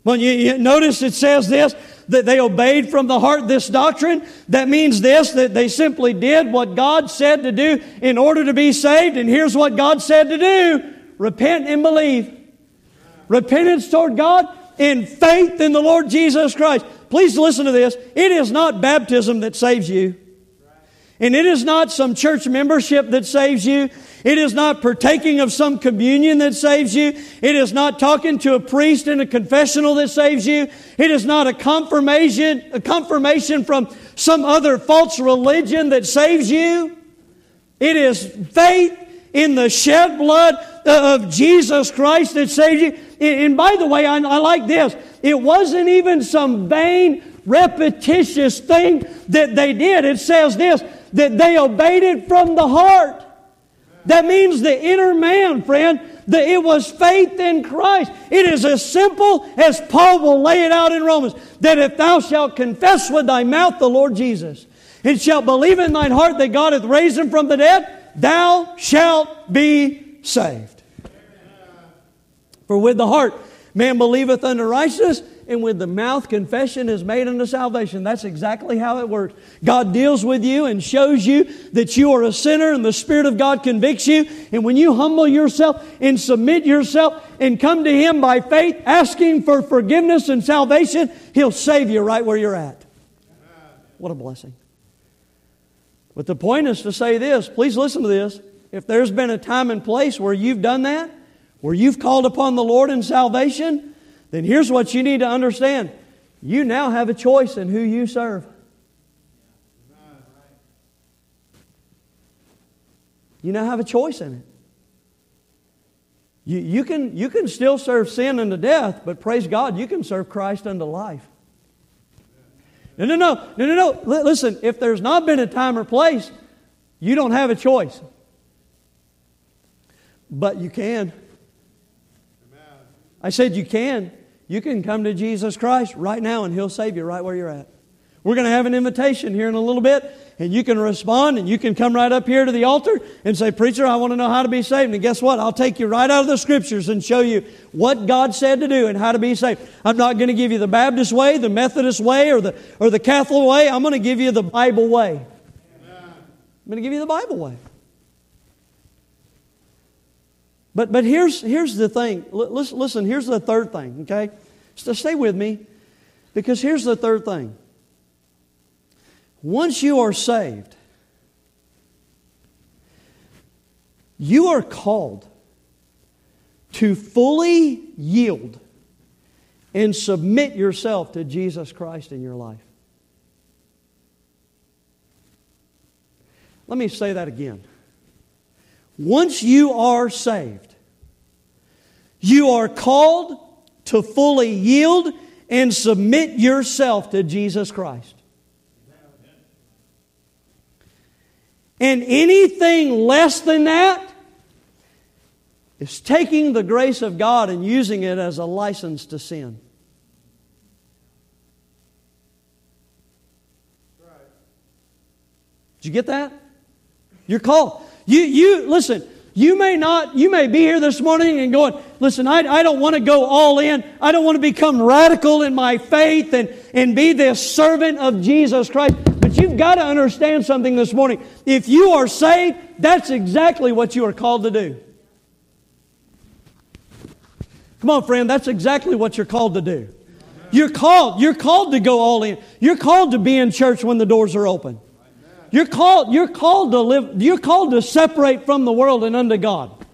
Speaker 2: Well, you, you, notice it says this that they obeyed from the heart this doctrine. That means this that they simply did what God said to do in order to be saved. And here's what God said to do repent and believe. Repentance toward God and faith in the Lord Jesus Christ. Please listen to this. It is not baptism that saves you. And it is not some church membership that saves you. It is not partaking of some communion that saves you. It is not talking to a priest in a confessional that saves you. It is not a confirmation, a confirmation from some other false religion that saves you. It is faith in the shed blood of Jesus Christ that saved you. And by the way, I, I like this. It wasn't even some vain, repetitious thing that they did. It says this that they obeyed it from the heart. That means the inner man, friend, that it was faith in Christ. It is as simple as Paul will lay it out in Romans that if thou shalt confess with thy mouth the Lord Jesus, and shalt believe in thine heart that God hath raised him from the dead, thou shalt be saved. For with the heart man believeth unto righteousness, and with the mouth confession is made unto salvation. That's exactly how it works. God deals with you and shows you that you are a sinner, and the Spirit of God convicts you. And when you humble yourself and submit yourself and come to Him by faith, asking for forgiveness and salvation, He'll save you right where you're at. What a blessing. But the point is to say this please listen to this. If there's been a time and place where you've done that, where you've called upon the Lord in salvation, then here's what you need to understand. You now have a choice in who you serve. You now have a choice in it. You, you, can, you can still serve sin unto death, but praise God, you can serve Christ unto life. No, no, no, no, no, no. Listen, if there's not been a time or place, you don't have a choice. But you can. I said, You can. You can come to Jesus Christ right now and He'll save you right where you're at. We're going to have an invitation here in a little bit, and you can respond and you can come right up here to the altar and say, Preacher, I want to know how to be saved. And guess what? I'll take you right out of the scriptures and show you what God said to do and how to be saved. I'm not going to give you the Baptist way, the Methodist way, or the, or the Catholic way. I'm going to give you the Bible way. I'm going to give you the Bible way. But, but here's, here's the thing. Listen, listen, here's the third thing, okay? So stay with me because here's the third thing. Once you are saved, you are called to fully yield and submit yourself to Jesus Christ in your life. Let me say that again. Once you are saved, you are called to fully yield and submit yourself to Jesus Christ. And anything less than that is taking the grace of God and using it as a license to sin. Did you get that? You're called. You, you, listen, you may not, you may be here this morning and going, listen, I, I don't want to go all in. I don't want to become radical in my faith and, and be this servant of Jesus Christ. But you've got to understand something this morning. If you are saved, that's exactly what you are called to do. Come on, friend, that's exactly what you're called to do. You're called, you're called to go all in. You're called to be in church when the doors are open. You're called, you're called to live, you're called to separate from the world and unto God.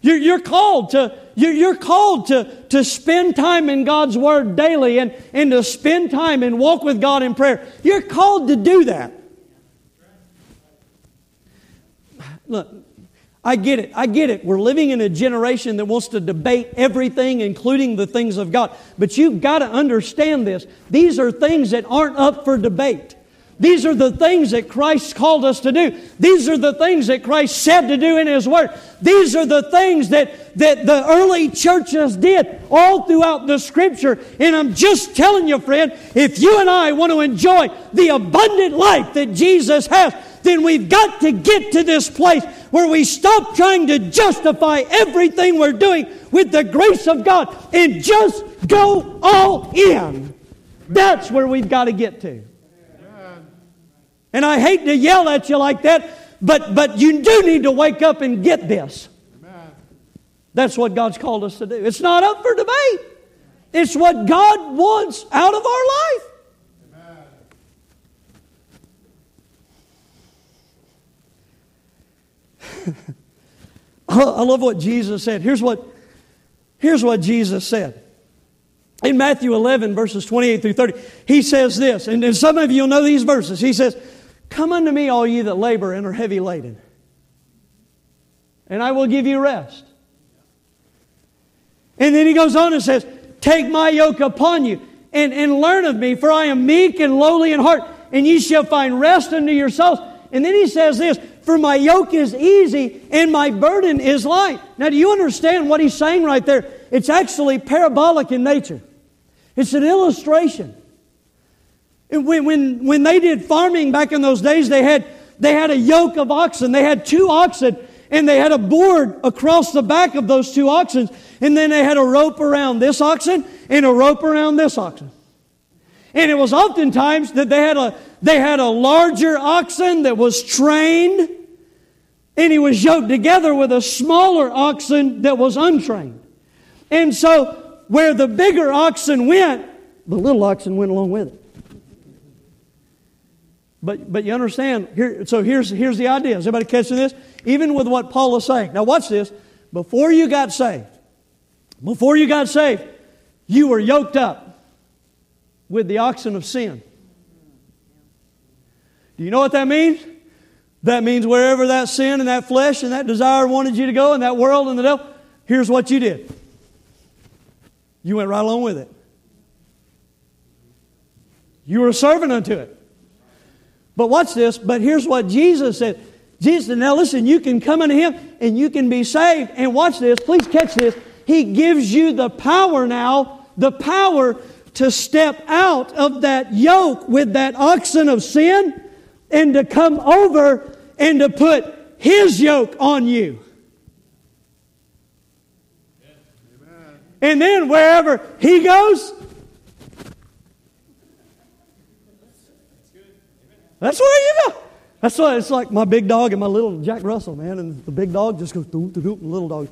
Speaker 2: You're, you're called to, you're, called to, to spend time in God's Word daily and, and to spend time and walk with God in prayer. You're called to do that. Look, I get it. I get it. We're living in a generation that wants to debate everything, including the things of God. But you've got to understand this. These are things that aren't up for debate. These are the things that Christ called us to do. These are the things that Christ said to do in His Word. These are the things that, that the early churches did all throughout the Scripture. And I'm just telling you, friend, if you and I want to enjoy the abundant life that Jesus has, then we've got to get to this place where we stop trying to justify everything we're doing with the grace of God and just go all in. That's where we've got to get to. And I hate to yell at you like that, but, but you do need to wake up and get this. That's what God's called us to do. It's not up for debate. It's what God wants out of our life. [laughs] I love what Jesus said. Here's what, here's what Jesus said. In Matthew 11, verses 28 through 30, he says this, and, and some of you will know these verses. He says, Come unto me, all ye that labor and are heavy laden, and I will give you rest. And then he goes on and says, Take my yoke upon you and, and learn of me, for I am meek and lowly in heart, and ye shall find rest unto your souls. And then he says this, For my yoke is easy and my burden is light. Now, do you understand what he's saying right there? It's actually parabolic in nature, it's an illustration. When, when, when they did farming back in those days, they had, they had a yoke of oxen. They had two oxen, and they had a board across the back of those two oxen, and then they had a rope around this oxen and a rope around this oxen. And it was oftentimes that they had a, they had a larger oxen that was trained, and he was yoked together with a smaller oxen that was untrained. And so, where the bigger oxen went, the little oxen went along with it. But, but you understand, here, so here's, here's the idea. Is everybody catching this? Even with what Paul is saying. Now, watch this. Before you got saved, before you got saved, you were yoked up with the oxen of sin. Do you know what that means? That means wherever that sin and that flesh and that desire wanted you to go, and that world and the devil, here's what you did. You went right along with it. You were a servant unto it. But watch this. But here's what Jesus said. Jesus said, now listen, you can come unto Him and you can be saved. And watch this. Please catch this. He gives you the power now, the power to step out of that yoke with that oxen of sin and to come over and to put His yoke on you. And then wherever He goes, That's where you go. That's why it's like my big dog and my little Jack Russell, man. And the big dog just goes doop, doop, doop, and the little dog.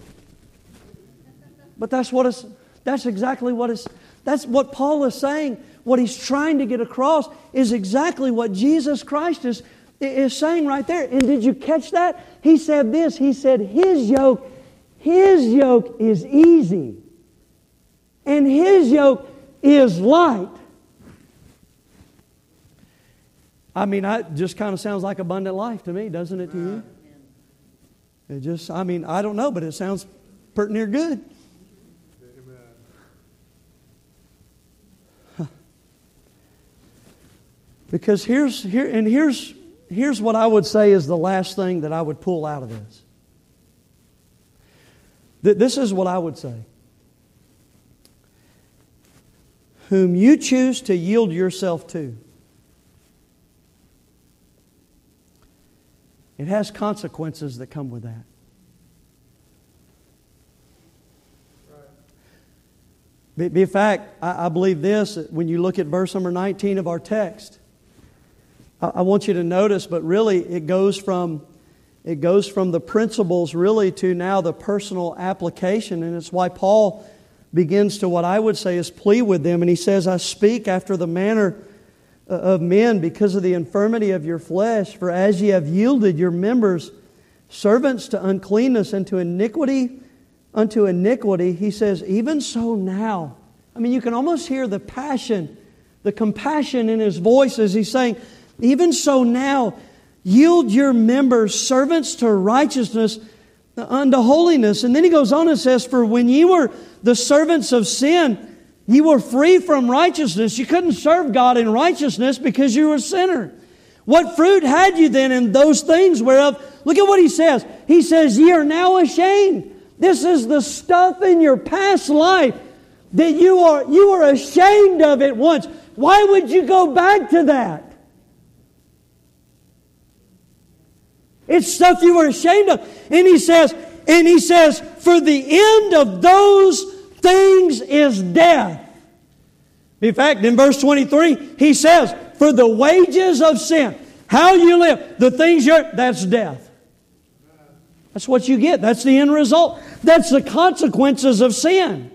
Speaker 2: But that's what it's, that's exactly what it's, that's what Paul is saying. What he's trying to get across is exactly what Jesus Christ is, is saying right there. And did you catch that? He said this. He said, His yoke, His yoke is easy. And His yoke is light. I mean, it just kind of sounds like abundant life to me, doesn't it to you? It just, I mean, I don't know, but it sounds pretty near good. Because here's here and here's here's what I would say is the last thing that I would pull out of this. This is what I would say. Whom you choose to yield yourself to, it has consequences that come with that. In fact, I believe this when you look at verse number 19 of our text. I want you to notice, but really it goes from it goes from the principles really to now the personal application, and it's why Paul begins to what I would say is plea with them, and he says, I speak after the manner Uh, of men because of the infirmity of your flesh, for as ye have yielded your members servants to uncleanness and to iniquity unto iniquity, he says, even so now. I mean, you can almost hear the passion, the compassion in his voice as he's saying, even so now, yield your members servants to righteousness unto holiness. And then he goes on and says, For when ye were the servants of sin, ye were free from righteousness. You couldn't serve God in righteousness because you were a sinner. What fruit had you then in those things whereof? Look at what he says. He says, Ye are now ashamed. This is the stuff in your past life that you are, you are ashamed of it once. Why would you go back to that? It's stuff you were ashamed of. And he says, and he says, for the end of those things is death. In fact, in verse 23, he says, for the wages of sin, how you live, the things you're, that's death. That's what you get. That's the end result. That's the consequences of sin.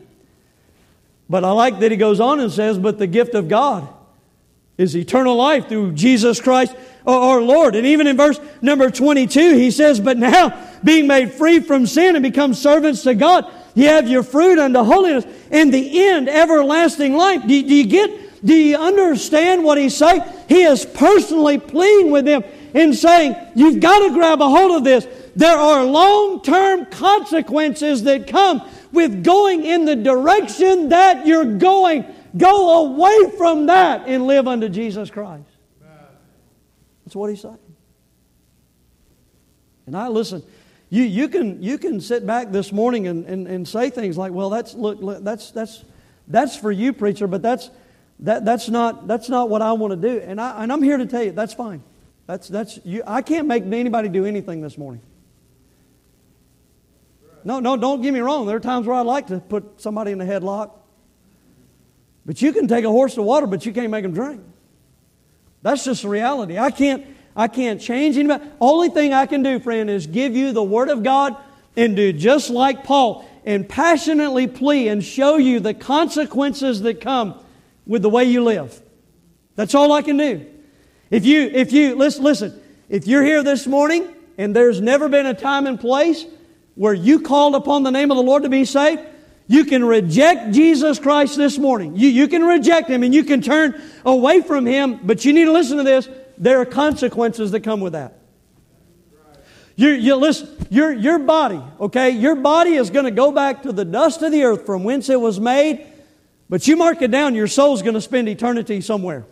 Speaker 2: But I like that he goes on and says, But the gift of God is eternal life through Jesus Christ our Lord. And even in verse number 22, he says, But now, being made free from sin and become servants to God, you have your fruit unto holiness and the end, everlasting life. Do, do you get, do you understand what he's saying? He is personally pleading with them in saying, You've got to grab a hold of this. There are long term consequences that come with going in the direction that you're going. Go away from that and live unto Jesus Christ. That's what he's saying. And I listen, you, you, can, you can sit back this morning and, and, and say things like, well, that's, look, look, that's, that's, that's for you, preacher, but that's, that, that's, not, that's not what I want to do. And, I, and I'm here to tell you, that's fine. That's, that's, you, I can't make anybody do anything this morning. No, no, don't get me wrong. There are times where I'd like to put somebody in a headlock. But you can take a horse to water, but you can't make them drink. That's just the reality. I can't, I can't change anybody. Only thing I can do, friend, is give you the Word of God and do just like Paul and passionately plea and show you the consequences that come with the way you live. That's all I can do. If you, if you, listen, listen, if you're here this morning and there's never been a time and place where you called upon the name of the Lord to be saved, you can reject Jesus Christ this morning. You, you can reject Him and you can turn away from Him, but you need to listen to this. There are consequences that come with that. You, you listen, your, your body, okay, your body is going to go back to the dust of the earth from whence it was made, but you mark it down, your soul's going to spend eternity somewhere.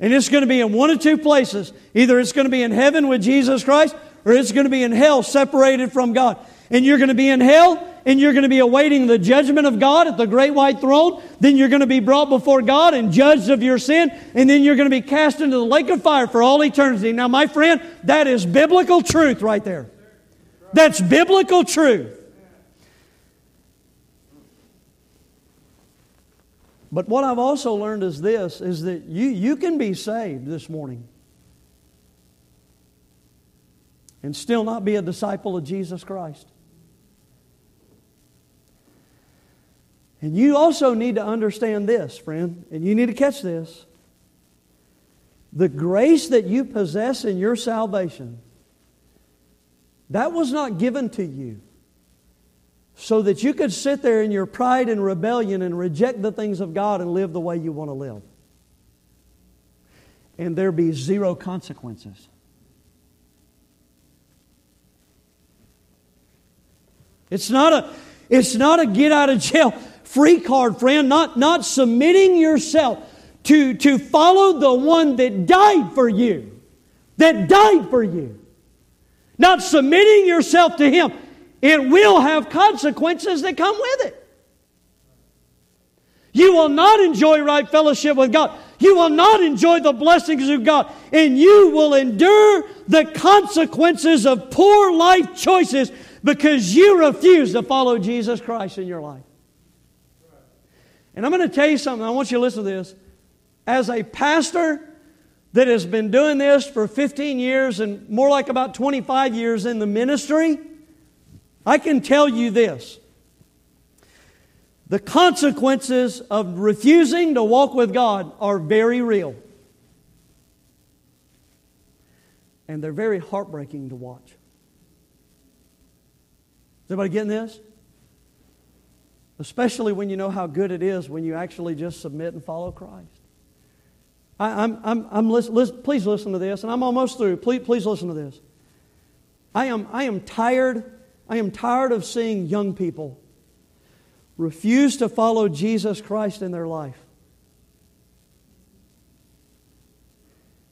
Speaker 2: And it's going to be in one of two places. Either it's going to be in heaven with Jesus Christ, or it's going to be in hell separated from God. And you're going to be in hell and you're going to be awaiting the judgment of God at the great white throne. Then you're going to be brought before God and judged of your sin. And then you're going to be cast into the lake of fire for all eternity. Now, my friend, that is biblical truth right there. That's biblical truth. But what I've also learned is this is that you, you can be saved this morning and still not be a disciple of Jesus Christ. And you also need to understand this, friend, and you need to catch this. The grace that you possess in your salvation, that was not given to you so that you could sit there in your pride and rebellion and reject the things of God and live the way you want to live. And there be zero consequences. It's not a, it's not a get out of jail free card, friend. Not, not submitting yourself to, to follow the one that died for you. That died for you. Not submitting yourself to Him. it will have consequences that come with it. You will not enjoy right fellowship with God. You will not enjoy the blessings of God. And you will endure the consequences of poor life choices because you refuse to follow Jesus Christ in your life. And I'm going to tell you something. I want you to listen to this. As a pastor that has been doing this for 15 years and more like about 25 years in the ministry, I can tell you this. The consequences of refusing to walk with God are very real. And they're very heartbreaking to watch. Is everybody getting this? Especially when you know how good it is when you actually just submit and follow Christ. I, am I'm, I'm listen, please listen to this, and I'm almost through. Please, please listen to this. I am, I am tired. I am tired of seeing young people refuse to follow Jesus Christ in their life.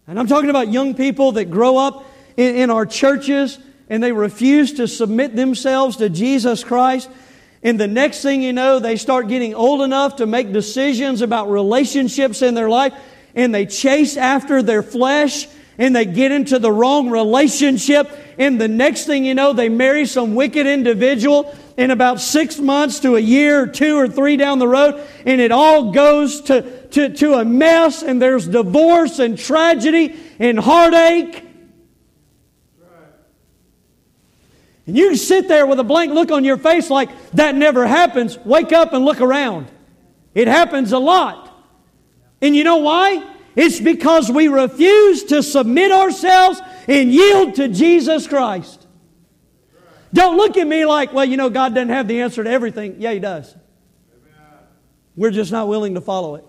Speaker 2: And I'm talking about young people that grow up in, in our churches and they refuse to submit themselves to Jesus Christ. And the next thing you know, they start getting old enough to make decisions about relationships in their life and they chase after their flesh and they get into the wrong relationship. And the next thing you know, they marry some wicked individual in about six months to a year or two or three down the road. And it all goes to, to, to a mess and there's divorce and tragedy and heartache. And you sit there with a blank look on your face like that never happens. Wake up and look around. It happens a lot. And you know why? It's because we refuse to submit ourselves and yield to Jesus Christ. Don't look at me like, well, you know, God doesn't have the answer to everything. Yeah, He does. We're just not willing to follow it.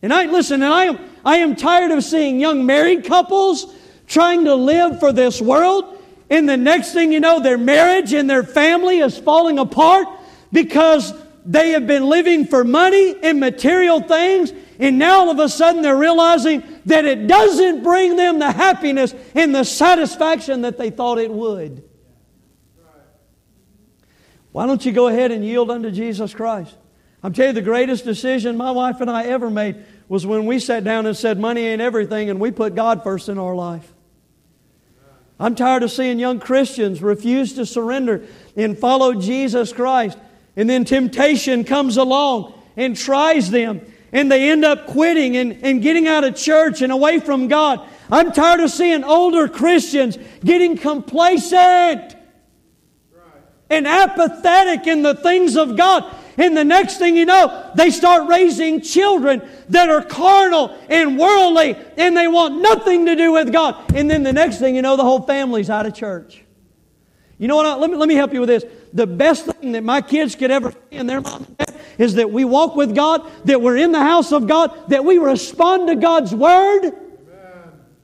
Speaker 2: And I listen, and I am I am tired of seeing young married couples trying to live for this world, and the next thing you know, their marriage and their family is falling apart because they have been living for money and material things, and now all of a sudden they're realizing that it doesn't bring them the happiness and the satisfaction that they thought it would. Why don't you go ahead and yield unto Jesus Christ? I'm telling you, the greatest decision my wife and I ever made was when we sat down and said, Money ain't everything, and we put God first in our life. I'm tired of seeing young Christians refuse to surrender and follow Jesus Christ. And then temptation comes along and tries them, and they end up quitting and, and getting out of church and away from God. I'm tired of seeing older Christians getting complacent and apathetic in the things of God. And the next thing you know, they start raising children that are carnal and worldly and they want nothing to do with God. And then the next thing you know, the whole family's out of church. You know what? Let me, let me help you with this. The best thing that my kids could ever see in their mom is that we walk with God, that we're in the house of God, that we respond to God's word.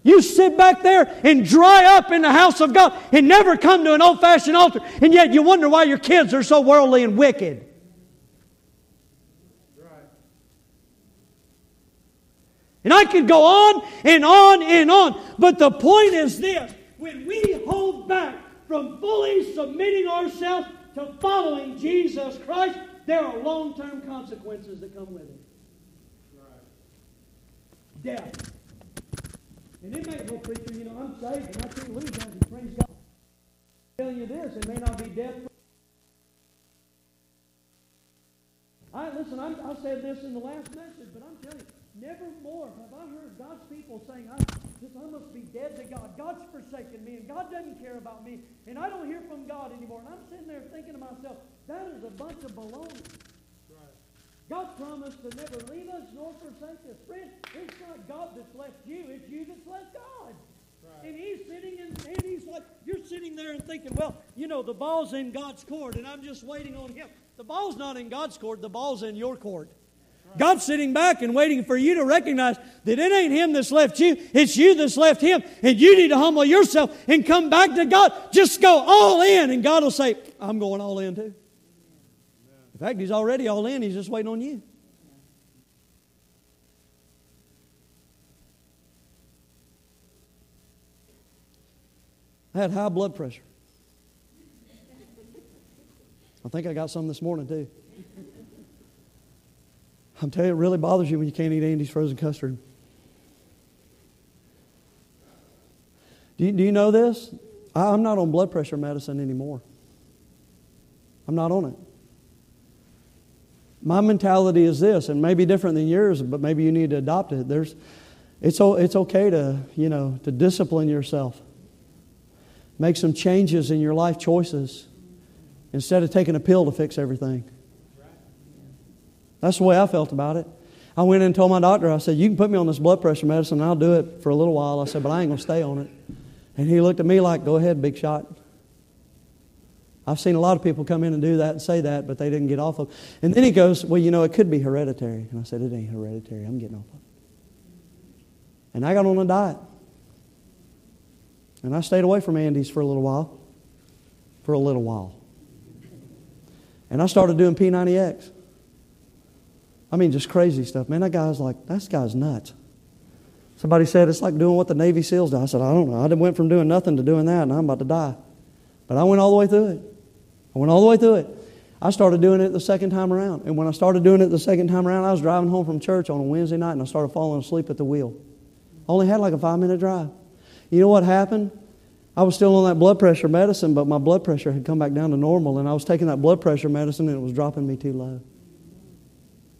Speaker 2: You sit back there and dry up in the house of God and never come to an old fashioned altar, and yet you wonder why your kids are so worldly and wicked. And I could go on and on and on, but the point is this when we hold back from fully submitting ourselves to following Jesus Christ, there are long term consequences that come with it. Death. And it may, well, preacher, you know, I'm saved and I can't lose that. Praise God. I'm telling you this, it may not be death. I listen. I'm, I said this in the last message, but I'm telling you, Never more have I heard God's people saying, I, just, I must be dead to God. God's forsaken me, and God doesn't care about me, and I don't hear from God anymore. And I'm sitting there thinking to myself, that is a bunch of baloney. Right. God promised to never leave us nor forsake us. Friend, it's not God that's left you, it's you that's left God. Right. And he's sitting and, and he's like, you're sitting there and thinking, well, you know, the ball's in God's court, and I'm just waiting on him. The ball's not in God's court, the ball's in your court. God's sitting back and waiting for you to recognize that it ain't Him that's left you, it's you that's left Him. And you need to humble yourself and come back to God. Just go all in, and God will say, I'm going all in too. In fact, He's already all in, He's just waiting on you. I had high blood pressure. I think I got some this morning too. I'm telling you, it really bothers you when you can't eat Andy's frozen custard. Do you, do you know this? I, I'm not on blood pressure medicine anymore. I'm not on it. My mentality is this, and maybe different than yours, but maybe you need to adopt it. There's, it's, it's okay to, you know, to discipline yourself. Make some changes in your life choices instead of taking a pill to fix everything. That's the way I felt about it. I went in and told my doctor, I said, You can put me on this blood pressure medicine, I'll do it for a little while. I said, But I ain't going to stay on it. And he looked at me like, Go ahead, big shot. I've seen a lot of people come in and do that and say that, but they didn't get off of it. And then he goes, Well, you know, it could be hereditary. And I said, It ain't hereditary. I'm getting off of it. And I got on a diet. And I stayed away from Andy's for a little while. For a little while. And I started doing P90X. I mean, just crazy stuff. Man, that guy's like, that guy's nuts. Somebody said it's like doing what the Navy SEALs do. I said, I don't know. I went from doing nothing to doing that, and I'm about to die. But I went all the way through it. I went all the way through it. I started doing it the second time around. And when I started doing it the second time around, I was driving home from church on a Wednesday night, and I started falling asleep at the wheel. I only had like a five minute drive. You know what happened? I was still on that blood pressure medicine, but my blood pressure had come back down to normal, and I was taking that blood pressure medicine, and it was dropping me too low.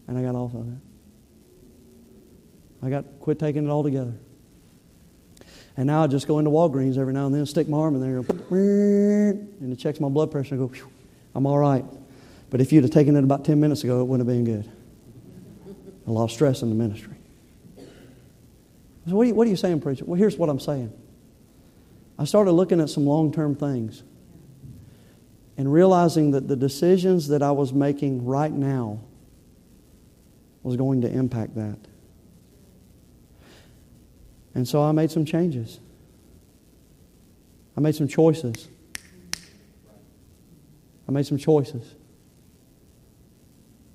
Speaker 2: And I got off of it. I got quit taking it altogether. And now I just go into Walgreens every now and then, stick my arm in there, [laughs] and it checks my blood pressure, and I go, I'm all right. But if you'd have taken it about 10 minutes ago, it wouldn't have been good. A lot of stress in the ministry. So what, are you, what are you saying, preacher? Well, here's what I'm saying. I started looking at some long term things and realizing that the decisions that I was making right now was going to impact that. And so I made some changes. I made some choices. I made some choices.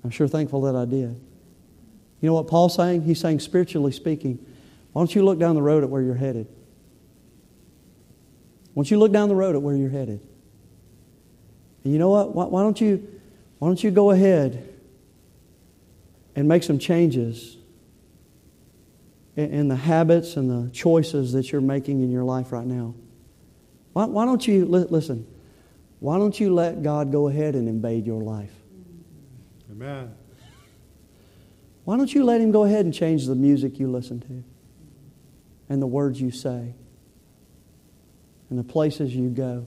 Speaker 2: I'm sure thankful that I did. You know what Paul's saying? He's saying, spiritually speaking, why don't you look down the road at where you're headed? Why don't you look down the road at where you're headed? And you know what? Why, why don't you why don't you go ahead and make some changes in, in, the habits and the choices that you're making in your life right now? Why, why don't you li- listen? Why don't you let God go ahead and invade your life?
Speaker 3: Amen.
Speaker 2: Why don't you let Him go ahead and change the music you listen to and the words you say? and the places you go,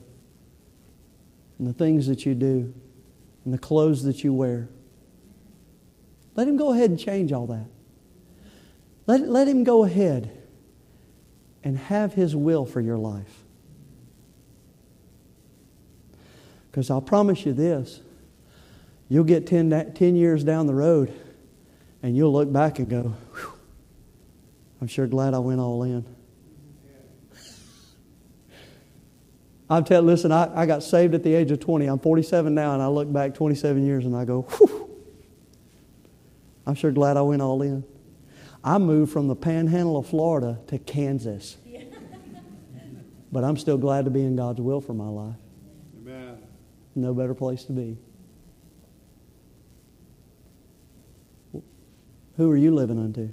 Speaker 2: and the things that you do, and the clothes that you wear. Let Him go ahead and change all that. Let, let Him go ahead and have His will for your life. Because I'll promise you this you'll get 10, 10 years down the road and you'll look back and go, I'm sure glad I went all in. [laughs] I'm telling, listen, I, I got saved at the age of 20. I'm 47 now, and I look back 27 years and I go, whew. I'm sure glad I went all in. I moved from the panhandle of Florida to Kansas. [laughs] but I'm still glad to be in God's will for my life.
Speaker 3: Amen.
Speaker 2: No better place to be. Who are you living unto?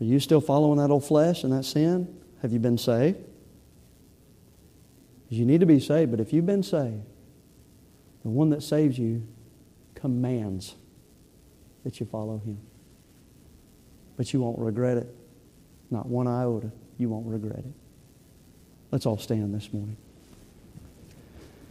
Speaker 2: Are you still following that old flesh and that sin? Have you been saved? You need to be saved, but if you've been saved, the one that saves you commands that you follow him. But you won't regret it. Not one iota. You won't regret it. Let's all stand this morning.